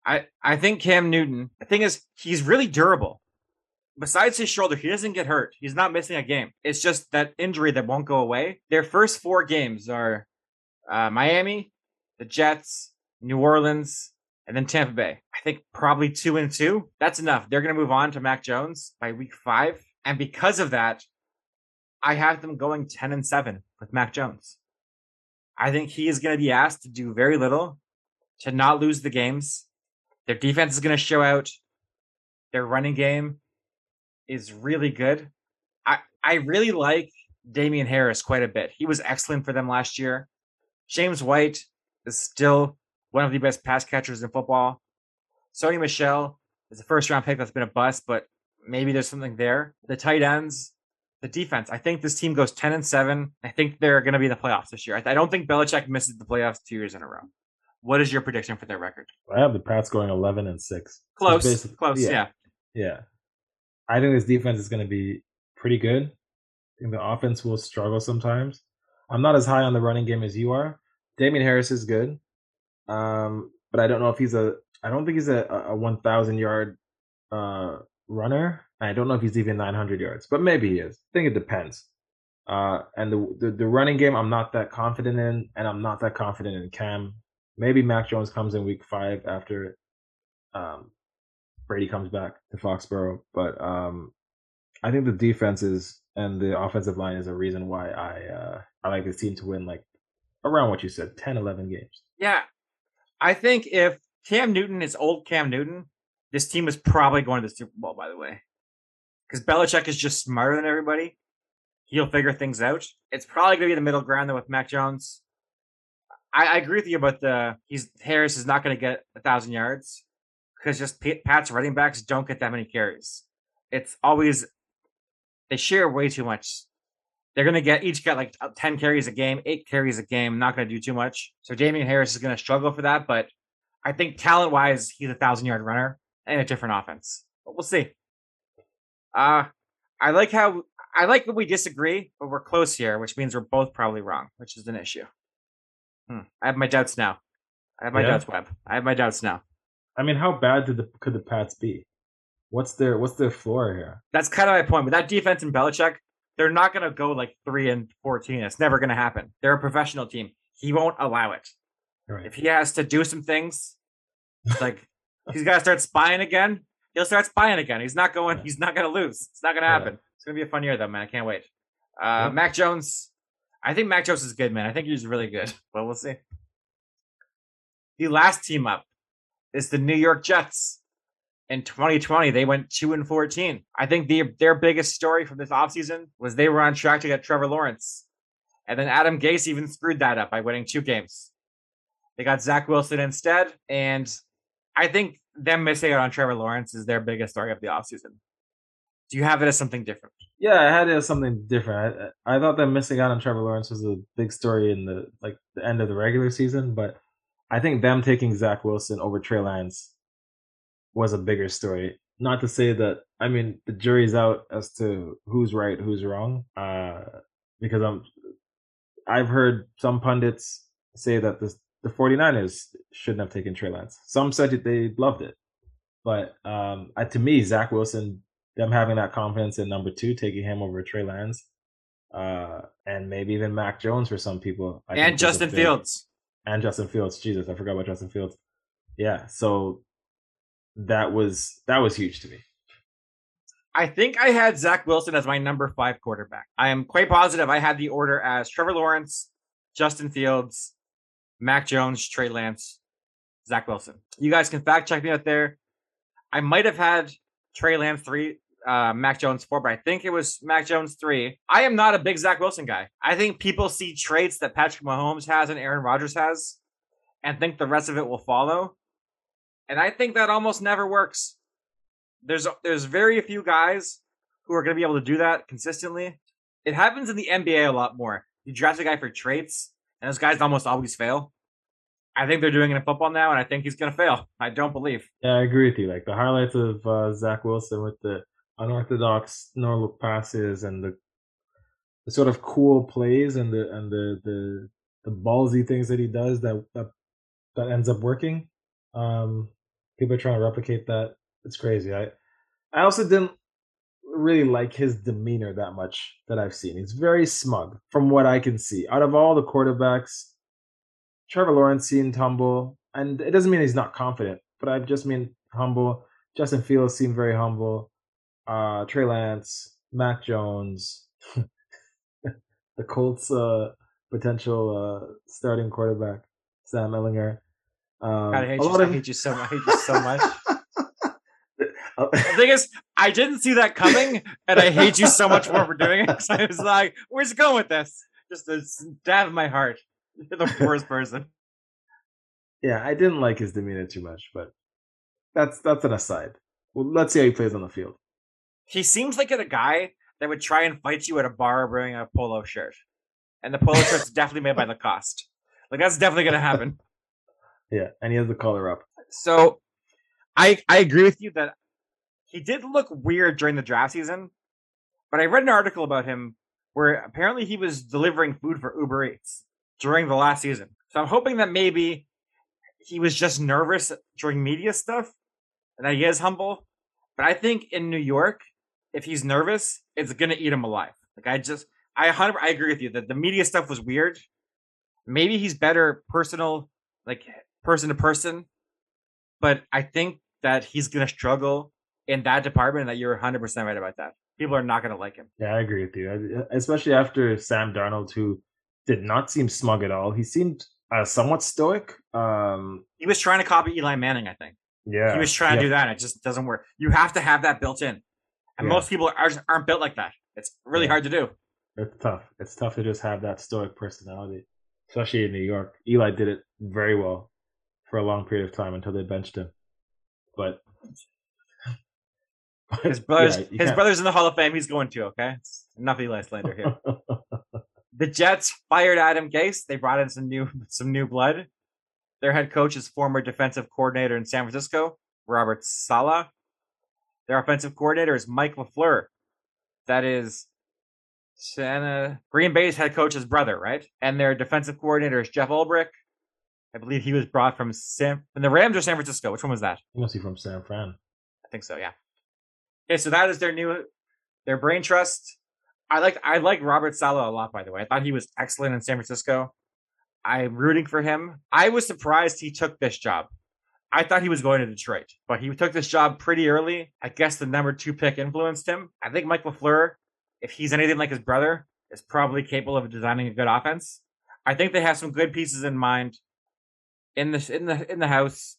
I, I think Cam Newton, the thing is, he's really durable. Besides his shoulder, he doesn't get hurt. He's not missing a game. It's just that injury that won't go away. Their first four games are uh, Miami, the Jets, New Orleans, and then Tampa Bay. I think probably two and two. That's enough. They're going to move on to Mac Jones by week five. And because of that, I have them going 10 and seven with Mac Jones. I think he is going to be asked to do very little to not lose the games. Their defense is going to show out. Their running game is really good. I, I really like Damien Harris quite a bit. He was excellent for them last year. James White is still one of the best pass catchers in football. Sony Michel is a first round pick that's been a bust, but maybe there's something there. The tight ends, the defense. I think this team goes 10 and 7. I think they're going to be in the playoffs this year. I, I don't think Belichick misses the playoffs two years in a row. What is your prediction for their record?
I have the Pats going 11 and 6.
Close. Close, yeah.
yeah. Yeah. I think this defense is going to be pretty good. I think the offense will struggle sometimes. I'm not as high on the running game as you are. Damien Harris is good, um, but I don't know if he's a. I don't think he's a, a 1,000 yard uh, runner. I don't know if he's even 900 yards, but maybe he is. I think it depends. Uh, and the, the, the running game, I'm not that confident in, and I'm not that confident in Cam. Maybe Mac Jones comes in week five after um, Brady comes back to Foxborough, but um, I think the defenses and the offensive line is a reason why I uh, I like this team to win like around what you said, 10, 11 games.
Yeah. I think if Cam Newton is old Cam Newton, this team is probably going to the Super Bowl, by the way. Because Belichick is just smarter than everybody. He'll figure things out. It's probably going to be the middle ground, though, with Mac Jones. I, I agree with you about the he's Harris is not going to get a thousand yards because just Pat's running backs don't get that many carries. It's always they share way too much. They're going to get each get like 10 carries a game, eight carries a game, not going to do too much. So Damien Harris is going to struggle for that. But I think talent wise, he's a thousand yard runner and a different offense. But we'll see. Uh, I like how I like that we disagree, but we're close here, which means we're both probably wrong, which is an issue. Hmm. I have my doubts now. I have my yeah. doubts, Webb. I have my doubts now.
I mean, how bad did the could the Pats be? What's their what's their floor here?
That's kind of my point. With that defense in Belichick, they're not going to go like three and fourteen. It's never going to happen. They're a professional team. He won't allow it. Right. If he has to do some things, like he's got to start spying again. He'll start spying again. He's not going. Yeah. He's not going to lose. It's not going to happen. Yeah. It's going to be a fun year though, man. I can't wait. Uh, yeah. Mac Jones. I think Mac Jones is good, man. I think he's really good, but we'll see. The last team up is the New York Jets. In 2020, they went 2 and 14. I think the, their biggest story from this offseason was they were on track to get Trevor Lawrence. And then Adam Gase even screwed that up by winning two games. They got Zach Wilson instead. And I think them missing out on Trevor Lawrence is their biggest story of the offseason. Do you have it as something different?
Yeah, I had it as something different. I, I thought that missing out on Trevor Lawrence was a big story in the like the end of the regular season, but I think them taking Zach Wilson over Trey Lance was a bigger story. Not to say that I mean the jury's out as to who's right, who's wrong. Uh, because I'm I've heard some pundits say that the the 49ers shouldn't have taken Trey Lance. Some said that they loved it. But um, to me, Zach Wilson, them having that confidence in number two, taking him over Trey Lance, uh, and maybe even Mac Jones for some people.
I and Justin Fields
and Justin Fields. Jesus, I forgot about Justin Fields. Yeah, so that was that was huge to me.
I think I had Zach Wilson as my number five quarterback. I am quite positive I had the order as Trevor Lawrence, Justin Fields, Mac Jones, Trey Lance, Zach Wilson. You guys can fact check me out there. I might have had Trey Lance three, uh, Mac Jones four, but I think it was Mac Jones three. I am not a big Zach Wilson guy. I think people see traits that Patrick Mahomes has and Aaron Rodgers has and think the rest of it will follow. And I think that almost never works. There's there's very few guys who are going to be able to do that consistently. It happens in the NBA a lot more. You draft a guy for traits, and those guys almost always fail. I think they're doing it in football now, and I think he's going to fail. I don't believe.
Yeah, I agree with you. Like the highlights of uh, Zach Wilson with the unorthodox no look passes and the the sort of cool plays and the and the the the ballsy things that he does that that, that ends up working. Um, people are trying to replicate that. It's crazy. I I also didn't really like his demeanor that much that I've seen. He's very smug from what I can see. Out of all the quarterbacks, Trevor Lawrence seemed humble, and it doesn't mean he's not confident, but I just mean humble. Justin Fields seemed very humble uh, Trey Lance, Mac Jones, the Colts' uh, potential uh, starting quarterback, Sam Ehlinger.
Um, God, I hate, you, of... I hate you so much. I hate you so much. the thing is, I didn't see that coming, and I hate you so much more for doing it. I was like, "Where's it going with this?" Just a stab in my heart. You're the worst person.
Yeah, I didn't like his demeanor too much, but that's that's an aside. Well, let's see how he plays on the field.
He seems like a guy that would try and fight you at a bar wearing a polo shirt, and the polo shirt's definitely made by Lacoste. Like that's definitely gonna happen.
Yeah, and he has the collar up.
So, I I agree with you that he did look weird during the draft season, but I read an article about him where apparently he was delivering food for Uber Eats during the last season. So I'm hoping that maybe he was just nervous during media stuff and that he is humble. But I think in New York, if he's nervous, it's gonna eat him alive. Like I just, I hundred, I agree with you that the media stuff was weird. Maybe he's better personal, like person to person, but I think that he's gonna struggle in that department. And that you're hundred percent right about that. People are not gonna like him.
Yeah, I agree with you, especially after Sam Darnold, who did not seem smug at all. He seemed uh, somewhat stoic. Um,
he was trying to copy Eli Manning, I think.
Yeah,
he was trying
yeah.
to do that. It just doesn't work. You have to have that built in, and
Yeah.
most people are, aren't built like that. It's really
Yeah.
hard to do.
It's tough. It's tough to just have that stoic personality, especially in New York. Eli did it very well for a long period of time until they benched him. But
His brothers,
Yeah,
his brothers in the Hall of Fame. He's going to. Okay, it's enough Eli slander here. the Jets fired Adam Gase. They brought in some new some new blood. Their head coach is former defensive coordinator in San Francisco, Robert Saleh. Their offensive coordinator is Mike LaFleur. That is Santa Green Bay's head coach's brother, right? And their defensive coordinator is Jeff Ulbrich. I believe he was brought from San from the Rams or San Francisco. Which one was that?
he must be from San Fran.
I think so, yeah. Okay, so that is their new their brain trust. I like I like Robert Saleh a lot, by the way. I thought he was excellent in San Francisco. I'm rooting for him. I was surprised he took this job. I thought he was going to Detroit, but he took this job pretty early. I guess the number two pick influenced him. I think Mike LaFleur, if he's anything like his brother, is probably capable of designing a good offense. I think they have some good pieces in mind in this in the in the house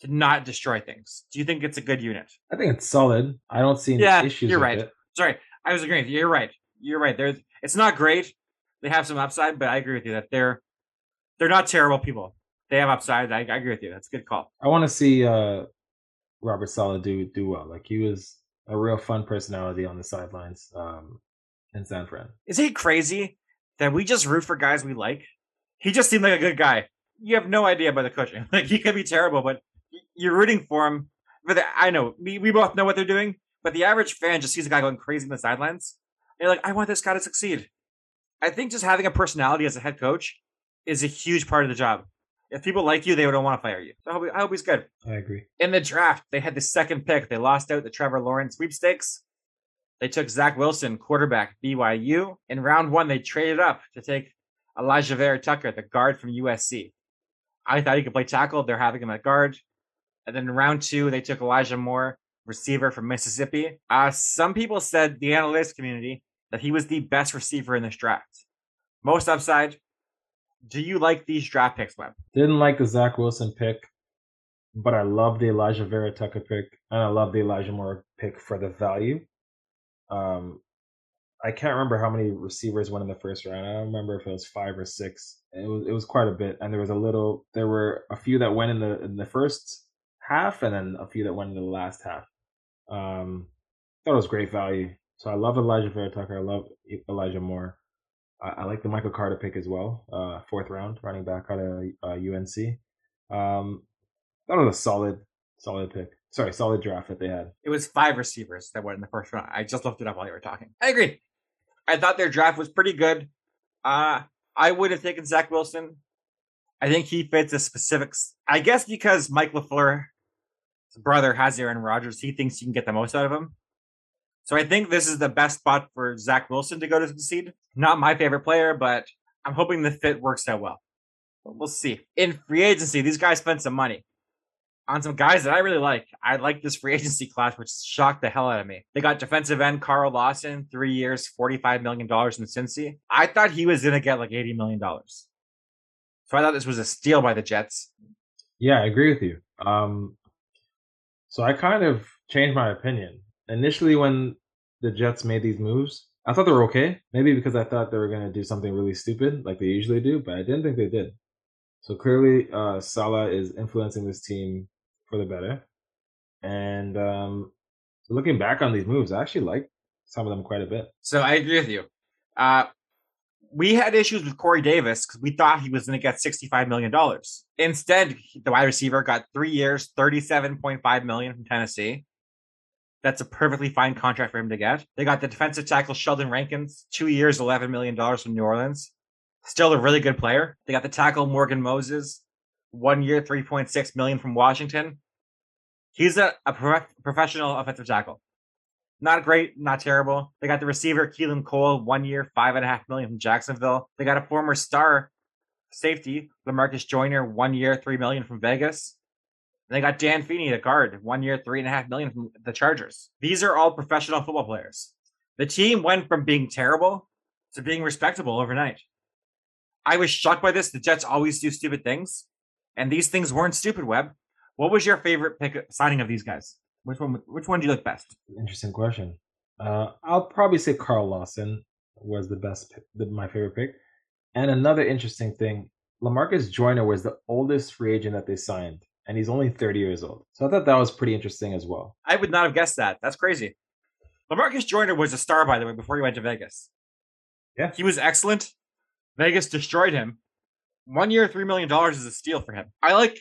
to not destroy things. Do you think it's a good unit?
I think it's solid. I don't see any
Yeah,
issues.
you're right.
It.
Sorry, I was agreeing with you. You're right. You're right. There's it's not great. They have some upside, but I agree with you that they're they're not terrible people. They have upside. I, I agree with you. That's a good call.
I want to see uh, Robert Saleh do do well. Like he was a real fun personality on the sidelines um, in San Fran.
Is it crazy that we just root for guys we like? He just seemed like a good guy. You have no idea about the coaching. Like he could be terrible, but you're rooting for him. But the, I know we, we both know what they're doing. But the average fan just sees a guy going crazy in the sidelines. And you're like, I want this guy to succeed. I think just having a personality as a head coach is a huge part of the job. If people like you, they don't want to fire you. So I hope, I hope he's good.
I agree.
In the draft, they had the second pick. They lost out the Trevor Lawrence sweepstakes. They took Zach Wilson, quarterback, BYU. In round one, they traded up to take Alijah Vera-Tucker, the guard from USC. I thought he could play tackle. They're having him at guard. And then in round two, they took Elijah Moore, receiver from Mississippi. Uh, some people said, the analytics community, that he was the best receiver in this draft. Most upside. Do you like these draft picks, Webb?
Didn't like the Zach Wilson pick, but I love the Alijah Vera-Tucker pick, and I love the Elijah Moore pick for the value. Um, I can't remember how many receivers went in the first round. I don't remember if it was five or six. It was it was quite a bit, and there was a little. There were a few that went in the in the first half, and then a few that went in the last half. Um, thought it was great value. So I love Alijah Vera-Tucker. I love Elijah Moore. I, like the Michael Carter pick as well. Uh, fourth round running back out of uh, UNC. Um, that was a solid, solid pick. Sorry, solid draft that they had.
It was five receivers that went in the first round. I just looked it up while you were talking. I agree. I thought their draft was pretty good. Uh, I would have taken Zach Wilson. I think he fits the specifics. I guess because Mike LaFleur's brother has Aaron Rodgers, he thinks he can get the most out of him. So I think this is the best spot for Zach Wilson to go to succeed. Not my favorite player, but I'm hoping the fit works out well. But we'll see. In free agency, these guys spent some money on some guys that I really like. I like this free agency class, which shocked the hell out of me. They got defensive end Carl Lawson, three years, $45 million in Cincy. I thought he was going to get like $80 million. So I thought this was a steal by the Jets.
Yeah, I agree with you. Um, so I kind of changed my opinion. Initially, when the Jets made these moves, I thought they were okay. Maybe because I thought they were going to do something really stupid like they usually do, but I didn't think they did. So clearly, uh, Saleh is influencing this team for the better. And um, looking back on these moves, I actually like some of them quite a bit.
So I agree with you. Uh, we had issues with Corey Davis because we thought he was going to get $65 million. Instead, the wide receiver got three years, 37.5 million from Tennessee. That's a perfectly fine contract for him to get. They got the defensive tackle Sheldon Rankins, two years, $11 million from New Orleans. Still a really good player. They got the tackle Morgan Moses, one year, 3.6 million from Washington. He's a, a prof- professional offensive tackle. Not great, not terrible. They got the receiver Keelan Cole, one year, five and a half million from Jacksonville. They got a former star safety, Lamarcus Joyner, one year, three million from Vegas. And they got Dan Feeney, the guard, one year, three and a half million from the Chargers. These are all professional football players. The team went from being terrible to being respectable overnight. I was shocked by this. The Jets always do stupid things, and these things weren't stupid. Webb, what was your favorite pick signing of these guys? Which one? Which one do you like best?
Interesting question. Uh, I'll probably say Carl Lawson was the best, pick, the, my favorite pick. And another interesting thing, Lamarcus Joyner was the oldest free agent that they signed, and he's only 30 years old. So I thought that was pretty interesting as well.
I would not have guessed that. That's crazy. Lamarcus Joyner was a star, by the way, before he went to Vegas.
Yeah.
He was excellent. Vegas destroyed him. One year, $3 million is a steal for him. I like,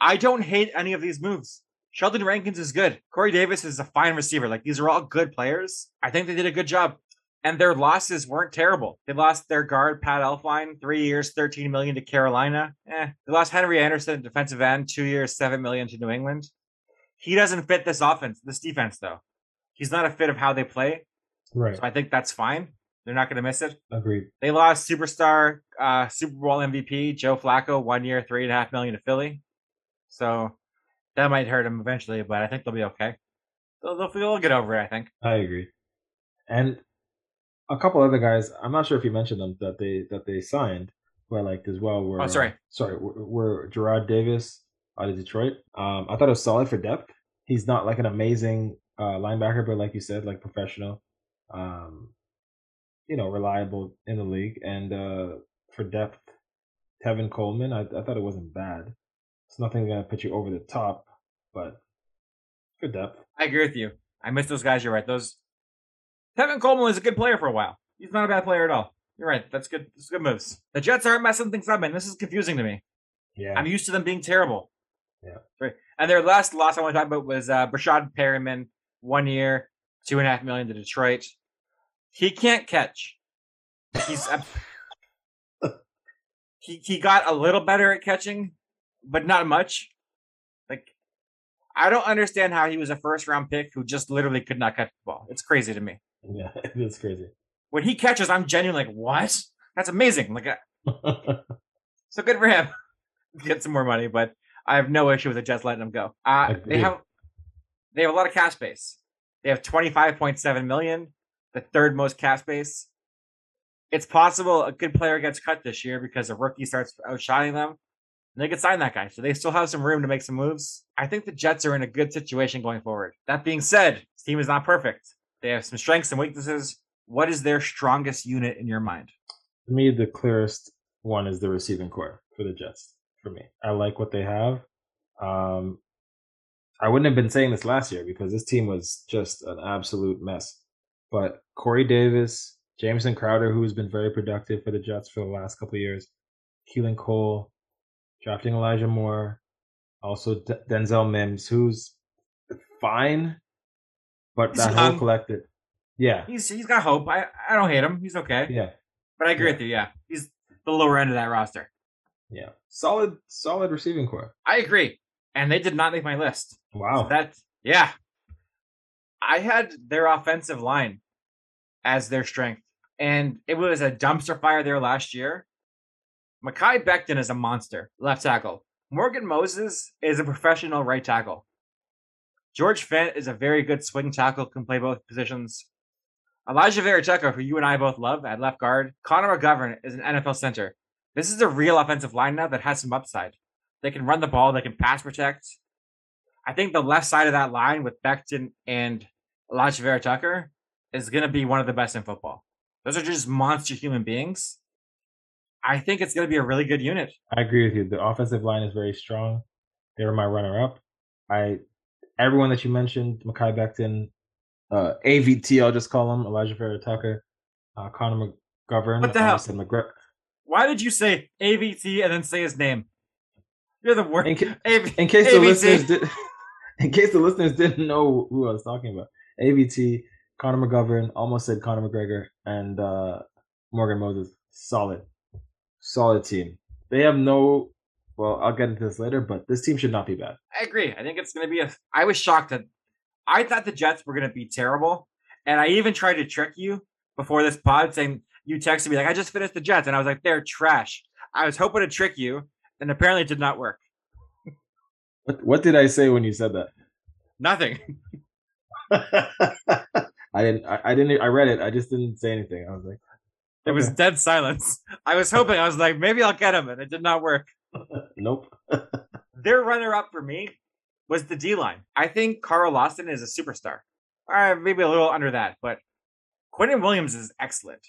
I don't hate any of these moves. Sheldon Rankins is good. Corey Davis is a fine receiver. Like, these are all good players. I think they did a good job. And their losses weren't terrible. They lost their guard, Pat Elflein, three years, 13 million to Carolina. Eh. They lost Henry Anderson, defensive end, two years, seven million to New England. He doesn't fit this offense, this defense, though. He's not a fit of how they play.
Right.
So I think that's fine. They're not going to miss it.
Agreed.
They lost superstar, uh, Super Bowl MVP Joe Flacco, one year, three and a half million to Philly. So that might hurt them eventually, but I think they'll be okay. They'll, they'll, they'll get over it. I think.
I agree. And a couple other guys. I'm not sure if you mentioned them that they that they signed, who I liked as well. Were
Oh, sorry.
sorry, were, were Jarrad Davis out of Detroit. Um, I thought it was solid for depth. He's not like an amazing uh, linebacker, but like you said, like professional. Um, you know, reliable in the league. And uh, for depth, Tevin Coleman, I, I thought it wasn't bad. It's nothing going to put you over the top, but for depth.
I agree with you. I miss those guys. You're right. Those Tevin Coleman was a good player for a while. He's not a bad player at all. You're right. That's good. That's good moves. The Jets aren't messing things up, and this is confusing to me.
Yeah.
I'm used to them being terrible.
Yeah.
Right. And their last loss I want to talk about was uh, Breshad Perriman, one year, two and a half million to Detroit. He can't catch. He's uh, he he got a little better at catching, but not much. Like I don't understand how he was a first round pick who just literally could not catch the ball. It's crazy to me.
Yeah, it's crazy.
When he catches, I'm genuinely like, what? That's amazing. Like, uh, so good for him. Get some more money, but I have no issue with the Jets letting him go. Uh, they have they have a lot of cap space. They have 25.7 million, the third most cap space. It's possible a good player gets cut this year because a rookie starts outshining them. And they could sign that guy. So they still have some room to make some moves. I think the Jets are in a good situation going forward. That being said, this team is not perfect. They have some strengths and weaknesses. What is their strongest unit in your mind?
To me, the clearest one is the receiving corps for the Jets. For me, I like what they have. Um, I wouldn't have been saying this last year because this team was just an absolute mess. But Corey Davis, Jameson Crowder, who's been very productive for the Jets for the last couple years, Keelan Cole, drafting Elijah Moore, also D- Denzel Mims, who's fine, but
He's
that
young.
whole collective, yeah,
He's he's got hope. I, I don't hate him. He's okay.
yeah.
But I agree
Yeah.
with you. Yeah, he's the lower end of that roster.
Yeah, solid, solid receiving corps.
I agree. And they did not make my list.
Wow,
So that yeah. I had their offensive line as their strength. And it was a dumpster fire there last year. Mekhi Becton is a monster, left tackle. Morgan Moses is a professional right tackle. George Fant is a very good swing tackle, can play both positions. Alijah Vera-Tucker, who you and I both love at left guard. Connor McGovern is an NFL center. This is a real offensive line now that has some upside. They can run the ball, they can pass protect. I think the left side of that line with Becton and Alijah Vera-Tucker is going to be one of the best in football. Those are just monster human beings. I think it's going to be a really good unit.
I agree with you. The offensive line is very strong. They were my runner-up. I everyone that you mentioned, Mekhi Becton, uh, AVT, I'll just call him Alijah Vera-Tucker, uh, Connor McGovern.
What the hell?
Said McGre-
Why did you say AVT and then say his name? You're the worst.
in, ca-
AV-
in case the listeners did, in case the listeners didn't know who I was talking about, AVT, Connor McGovern, almost said Connor McGregor, and uh, Morgan Moses. Solid, solid team. They have no. Well, I'll get into this later, but this team should not be bad.
I agree. I think it's going to be a. I was shocked that I thought the Jets were going to be terrible, and I even tried to trick you before this pod, saying you texted me like I just finished the Jets, and I was like they're trash. I was hoping to trick you, and apparently it did not work.
What What did I say when you said that?
Nothing.
I didn't. I, I didn't. I read it. I just didn't say anything. I was like,
It was dead silence. I was hoping, I was like, maybe I'll get him, and it did not work.
nope.
Their runner up for me was the D line. I think Carl Lawson is a superstar. Uh, maybe a little under that, but Quinnen Williams is excellent.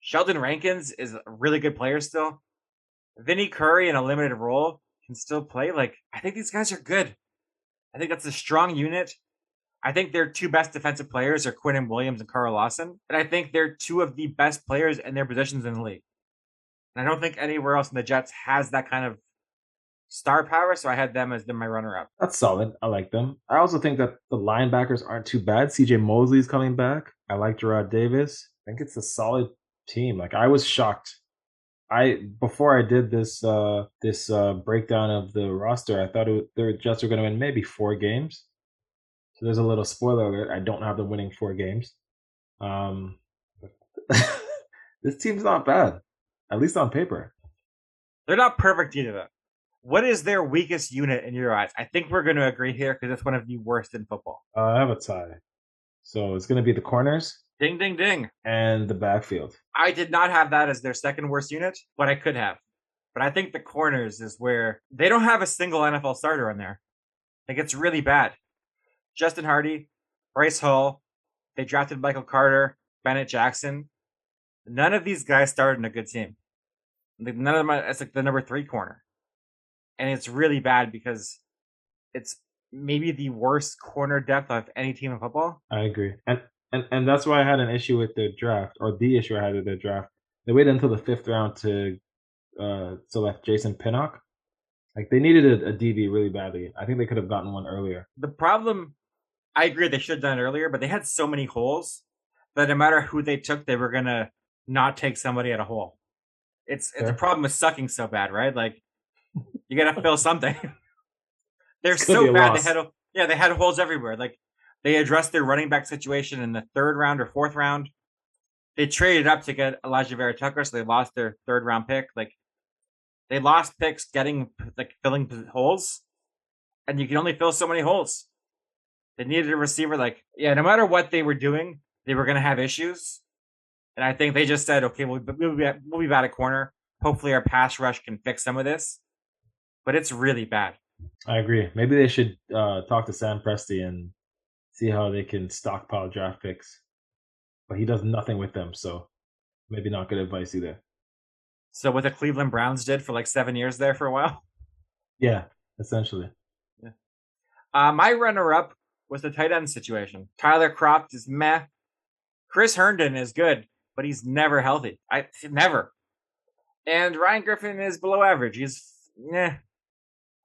Sheldon Rankins is a really good player still. Vinny Curry in a limited role can still play. Like, I think these guys are good. I think that's a strong unit. I think their two best defensive players are Quinnen Williams and Carl Lawson. And I think they're two of the best players in their positions in the league. And I don't think anywhere else in the Jets has that kind of star power, so I had them as the, my runner up.
That's solid. I like them. I also think that the linebackers aren't too bad. CJ Mosley's coming back. I like Jarrad Davis. I think it's a solid team. Like I was shocked. I before I did this uh this uh breakdown of the roster, I thought it, the Jets were going to win maybe four games. So there's a little spoiler alert. I don't have them winning four games. Um, this team's not bad, at least on paper.
They're not perfect either, though. What is their weakest unit in your eyes? I think we're going to agree here because it's one of the worst in football.
Uh, I have a tie. So it's going to be the corners.
Ding, ding, ding.
And the backfield.
I did not have that as their second worst unit, but I could have. But I think the corners is where they don't have a single NFL starter in there. Like it's really bad. Justin Hardee, Bryce Hall, they drafted Michael Carter, Bennett Jackson. None of these guys started in a good team. None of them. It's like the number three corner and it's really bad because it's maybe the worst corner depth of any team in football.
I agree, and and and that's why I had an issue with the draft, or the issue I had with the draft. They waited until the fifth round to uh, select Jason Pinnock. Like they needed a, a DB really badly. I think they could have gotten one earlier.
The problem, I agree, they should have done it earlier, but they had so many holes that no matter who they took, they were gonna not take somebody at a hole. It's, it's the problem with sucking so bad, right? Like you gotta fill something. They're so bad. They had yeah, they had holes everywhere. Like they addressed their running back situation in the third round or fourth round. They traded up to get Alijah Vera-Tucker, so they lost their third round pick. Like they lost picks getting like filling holes, and you can only fill so many holes. They needed a receiver. Like yeah, no matter what they were doing, they were gonna have issues. And I think they just said, okay, we'll, we'll be we'll be bad at corner. Hopefully, our pass rush can fix some of this but it's really bad.
I agree. Maybe they should uh, talk to Sam Presti and see how they can stockpile draft picks. But he does nothing with them, so maybe not good advice either.
So what the Cleveland Browns did for like seven years there for a while.
Yeah, essentially.
Yeah. Uh, my runner-up was the tight end situation. Tyler Kroft is meh. Chris Herndon is good, but he's never healthy. I never. And Ryan Griffin is below average. He's yeah,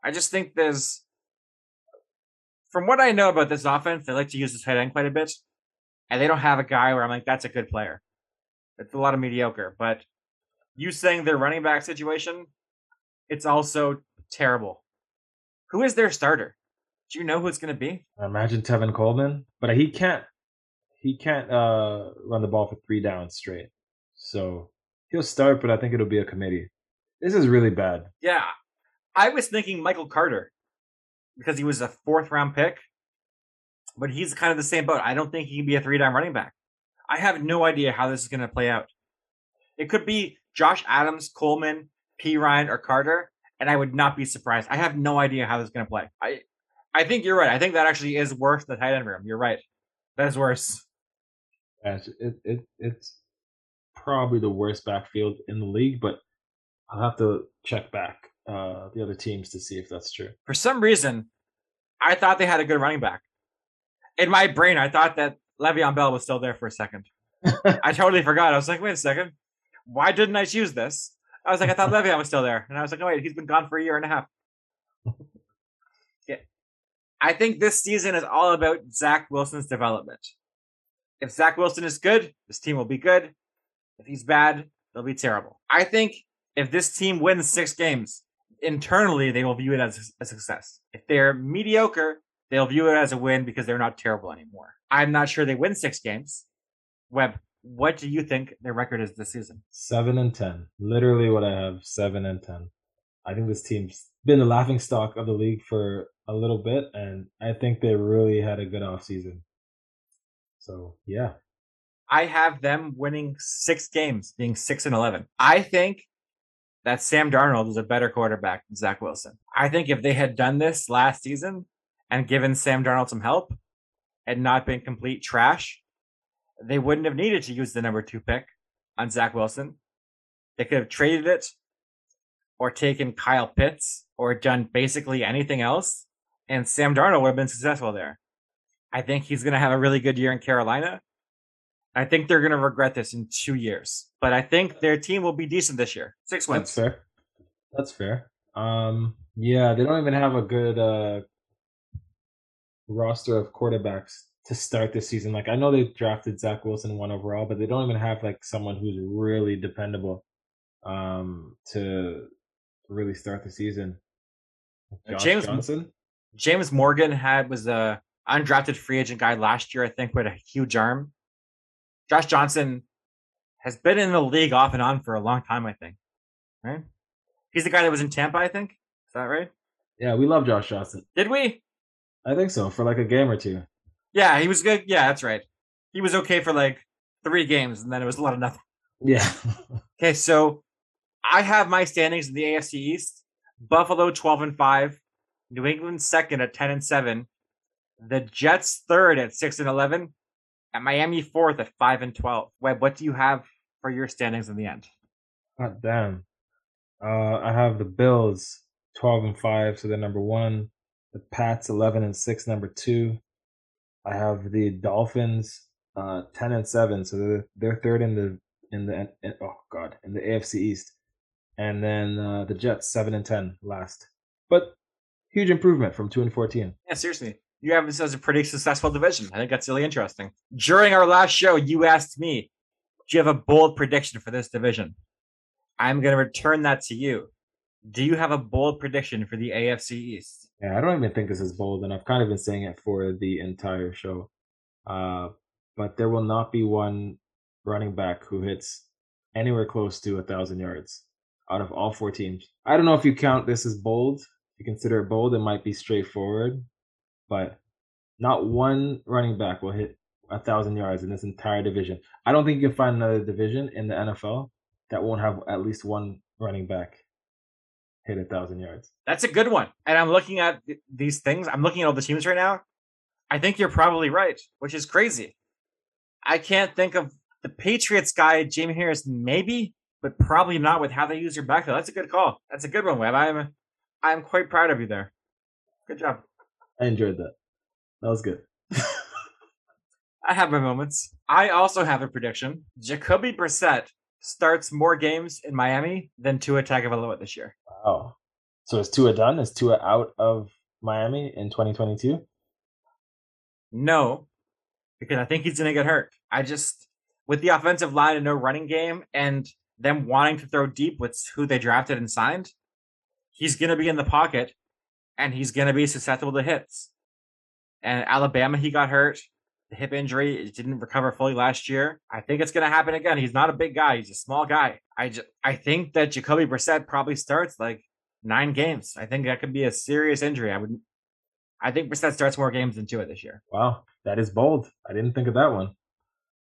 I just think there's, from what I know about this offense, they like to use the tight end quite a bit, and they don't have a guy where I'm like, that's a good player. It's a lot of mediocre. But you saying their running back situation, it's also terrible. Who is their starter? Do you know who it's going to be?
I imagine Tevin Coleman, but he can't. He can't uh, run the ball for three downs straight. So he'll start, but I think it'll be a committee. This is really bad.
Yeah, I was thinking Michael Carter because he was a fourth round pick, but he's kind of the same boat. I don't think he can be a three down running back. I have no idea how this is going to play out. It could be Josh Adams, Coleman, Perine, or Carter, and I would not be surprised. I have no idea how this is going to play. I, I think you're right. I think that actually is worse than the tight end room. You're right. That is worse.
Yes, it, it it's probably the worst backfield in the league, but I'll have to check back uh, the other teams to see if that's true.
For some reason, I thought they had a good running back. In my brain, I thought that Le'Veon Bell was still there for a second. I totally forgot. I was like, wait a second. Why didn't I choose this? I was like, I thought Le'Veon was still there. And I was like, oh, wait, he's been gone for a year and a half. yeah. I think this season is all about Zach Wilson's development. If Zach Wilson is good, this team will be good. If he's bad, they'll be terrible. I think if this team wins six games, internally they will view it as a success. If they're mediocre, they'll view it as a win because they're not terrible anymore. I'm not sure they win six games. Webb, what do you think their record is this season?
Seven and ten. Literally what I have, seven and ten. I think this team's been the laughing stock of the league for a little bit, and I think they really had a good offseason. So yeah.
I have them winning six games, being six and eleven. I think that Sam Darnold is a better quarterback than Zach Wilson. I think if they had done this last season and given Sam Darnold some help and not been complete trash, they wouldn't have needed to use the number two pick on Zach Wilson. They could have traded it or taken Kyle Pitts or done basically anything else, and Sam Darnold would have been successful there. I think he's going to have a really good year in Carolina. I think they're going to regret this in two years, but I think their team will be decent this year. Six wins.
That's fair. That's fair. Um, yeah, they don't even have a good uh, roster of quarterbacks to start this season. Like I know they drafted Zach Wilson one overall, but they don't even have like someone who's really dependable um, to really start the season.
Josh James Johnson, James Morgan had was a undrafted free agent guy last year, I think, with a huge arm. Josh Johnson has been in the league off and on for a long time, I think. Right? He's the guy that was in Tampa, I think. Is that right?
Yeah, we love Josh Johnson.
Did we?
I think so, for like a game or two.
Yeah, he was good. Yeah, that's right. He was okay for like three games, and then it was a lot of nothing.
Yeah.
okay, so I have my standings in the AFC East. Buffalo 12 and 5, New England second at 10 and 7, the Jets third at 6 and 11, and Miami fourth at 5 and 12. Webb, what do you have for your standings in the end?
God damn. Uh, I have the Bills 12 and 5, so they're number 1. The Pats 11 and 6, number 2. I have the Dolphins uh, 10 and 7, so they're, they're third in the in the in, oh god, in the AFC East and then uh, the Jets seven and ten last. But huge improvement from two and fourteen.
Yeah, seriously. You have this as a pretty successful division. I think that's really interesting. During our last show, you asked me, "Do you have a bold prediction for this division?" I'm going to return that to you. Do you have a bold prediction for the AFC East?
Yeah, I don't even think this is bold, and I've kind of been saying it for the entire show. Uh, but there will not be one running back who hits anywhere close to a thousand yards out of all four teams. I don't know if you count this as bold. If you consider it bold, it might be straightforward, but not one running back will hit a thousand yards in this entire division. I don't think you can find another division in the NFL that won't have at least one running back hit a thousand yards.
That's a good one. And I'm looking at these things. I'm looking at all the teams right now. I think you're probably right, which is crazy. I can't think of the Patriots guy, Damien Harris, maybe, but probably not with how they use your backfield. That's a good call. That's a good one, Webb. I'm I'm quite proud of you there. Good job.
I enjoyed that. That was good.
I have my moments. I also have a prediction. Jacoby Brissett starts more games in Miami than Tua Tagovailoa this year.
Wow. So is Tua done? Is Tua out of Miami in 2022?
No, because I think he's going to get hurt. I just, with the offensive line and no running game, and them wanting to throw deep with who they drafted and signed, he's going to be in the pocket and he's going to be susceptible to hits. And Alabama, he got hurt. The hip injury didn't recover fully last year. I think it's going to happen again. He's not a big guy. He's a small guy. I just, I think that Jacoby Brissett probably starts like nine games. I think that could be a serious injury. I would, I think Brissett starts more games than two Tua this year.
Wow, that is bold. I didn't think of that one.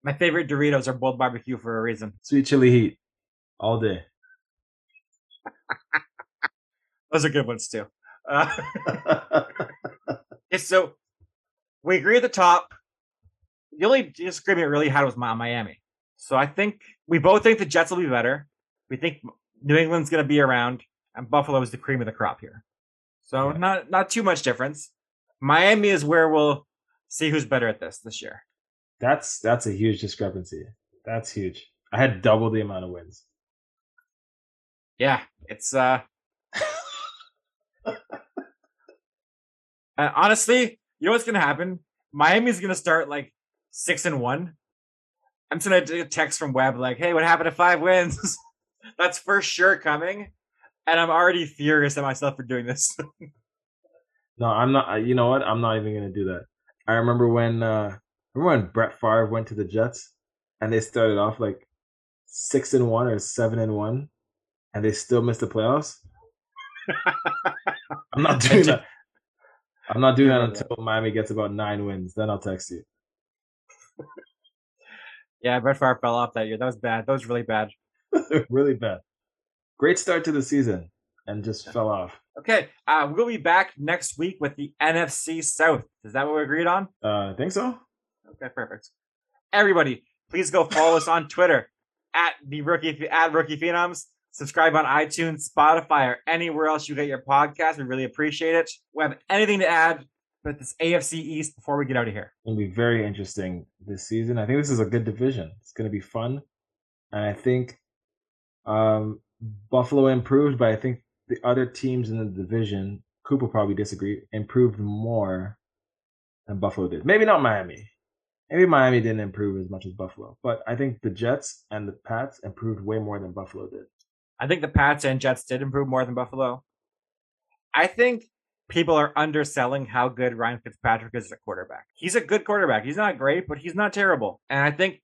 My favorite Doritos are bold barbecue for a reason.
Sweet chili heat all day.
Those are good ones too. Uh, so we agree at the top. The only disagreement really had was Miami. So I think we both think the Jets will be better. We think New England's going to be around, and Buffalo is the cream of the crop here. So yeah. not not too much difference. Miami is where we'll see who's better at this this year.
That's that's a huge discrepancy. That's huge. I had double the amount of wins
yeah, it's uh, uh honestly, you know what's gonna happen? Miami's gonna start like six and one. I'm gonna get a text from Webb like, "Hey, what happened to five wins?" That's for sure coming, and I'm already furious at myself for doing this.
no, I'm not. You know what? I'm not even gonna do that. I remember when uh remember when Brett Favre went to the Jets and they started off like six and one or seven and one, and they still missed the playoffs. I'm not doing that. I'm not doing that until Miami gets about nine wins. Then I'll text you.
Yeah, Brett Favre fell off that year. That was bad. That was really bad.
really bad. Great start to the season and just fell off.
Okay, uh, we'll be back next week with the NFC South. Is that what we agreed on?
Uh, I think so.
Okay, perfect. Everybody, please go follow us on Twitter at the rookie at rookie phenoms. Subscribe on iTunes, Spotify, or anywhere else you get your podcast. We really appreciate it. We have anything to add with this AFC East before we get out of here?
It'll be very interesting this season. I think this is a good division. It's going to be fun, and I think um, Buffalo improved, but I think the other teams in the division, Cooper probably disagree, improved more than Buffalo did. Maybe not Miami. Maybe Miami didn't improve as much as Buffalo, but I think the Jets and the Pats improved way more than Buffalo did.
I think the Pats and Jets did improve more than Buffalo. I think people are underselling how good Ryan Fitzpatrick is as a quarterback. He's a good quarterback. He's not great, but he's not terrible. And I think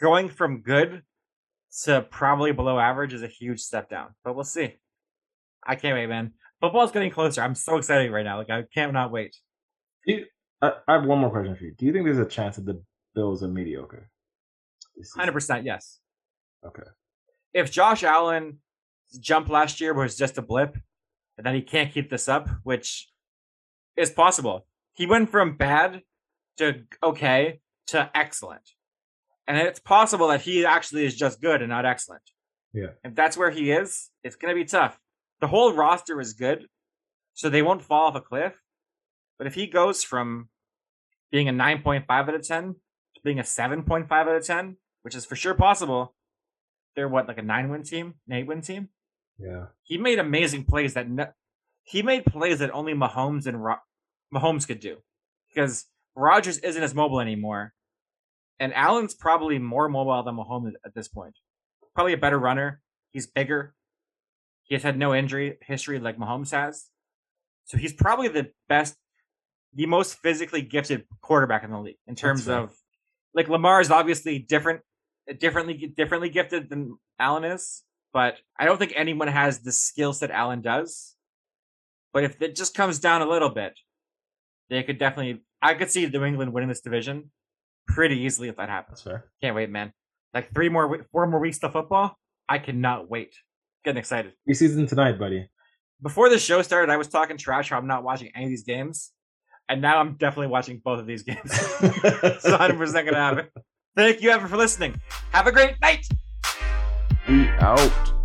going from good to probably below average is a huge step down. But we'll see. I can't wait, man. Football's getting closer. I'm so excited right now. Like I cannot not wait.
You, I, I have one more question for you. Do you think there's a chance that the Bills are mediocre?
Hundred percent, yes.
Okay.
If Josh Allen jump last year was just a blip, and then he can't keep this up, which is possible. He went from bad to okay to excellent. And it's possible that he actually is just good and not excellent.
Yeah.
If that's where he is, it's going to be tough. The whole roster is good, so they won't fall off a cliff. But if he goes from being a 9.5 out of 10 to being a 7.5 out of 10, which is for sure possible, they're what, like a nine win team, an eight win team?
Yeah.
He made amazing plays that no, he made plays that only Mahomes and Ro- Mahomes could do because Rodgers isn't as mobile anymore, and Allen's probably more mobile than Mahomes at this point. Probably a better runner. He's bigger. He has had no injury history like Mahomes has, so he's probably the best, the most physically gifted quarterback in the league in terms right. of like Lamar is obviously different, differently differently gifted than Allen is but I don't think anyone has the skill set Allen does. But if it just comes down a little bit, they could definitely. I could see New England winning this division pretty easily if that happens.
That's fair.
Can't wait, man. Like three more, four more weeks of football. I cannot wait. Getting excited.
season tonight, buddy.
Before the show started, I was talking trash how I'm not watching any of these games, and now I'm definitely watching both of these games. it's 100 percent gonna happen. Thank you, ever for listening. Have a great night.
We out.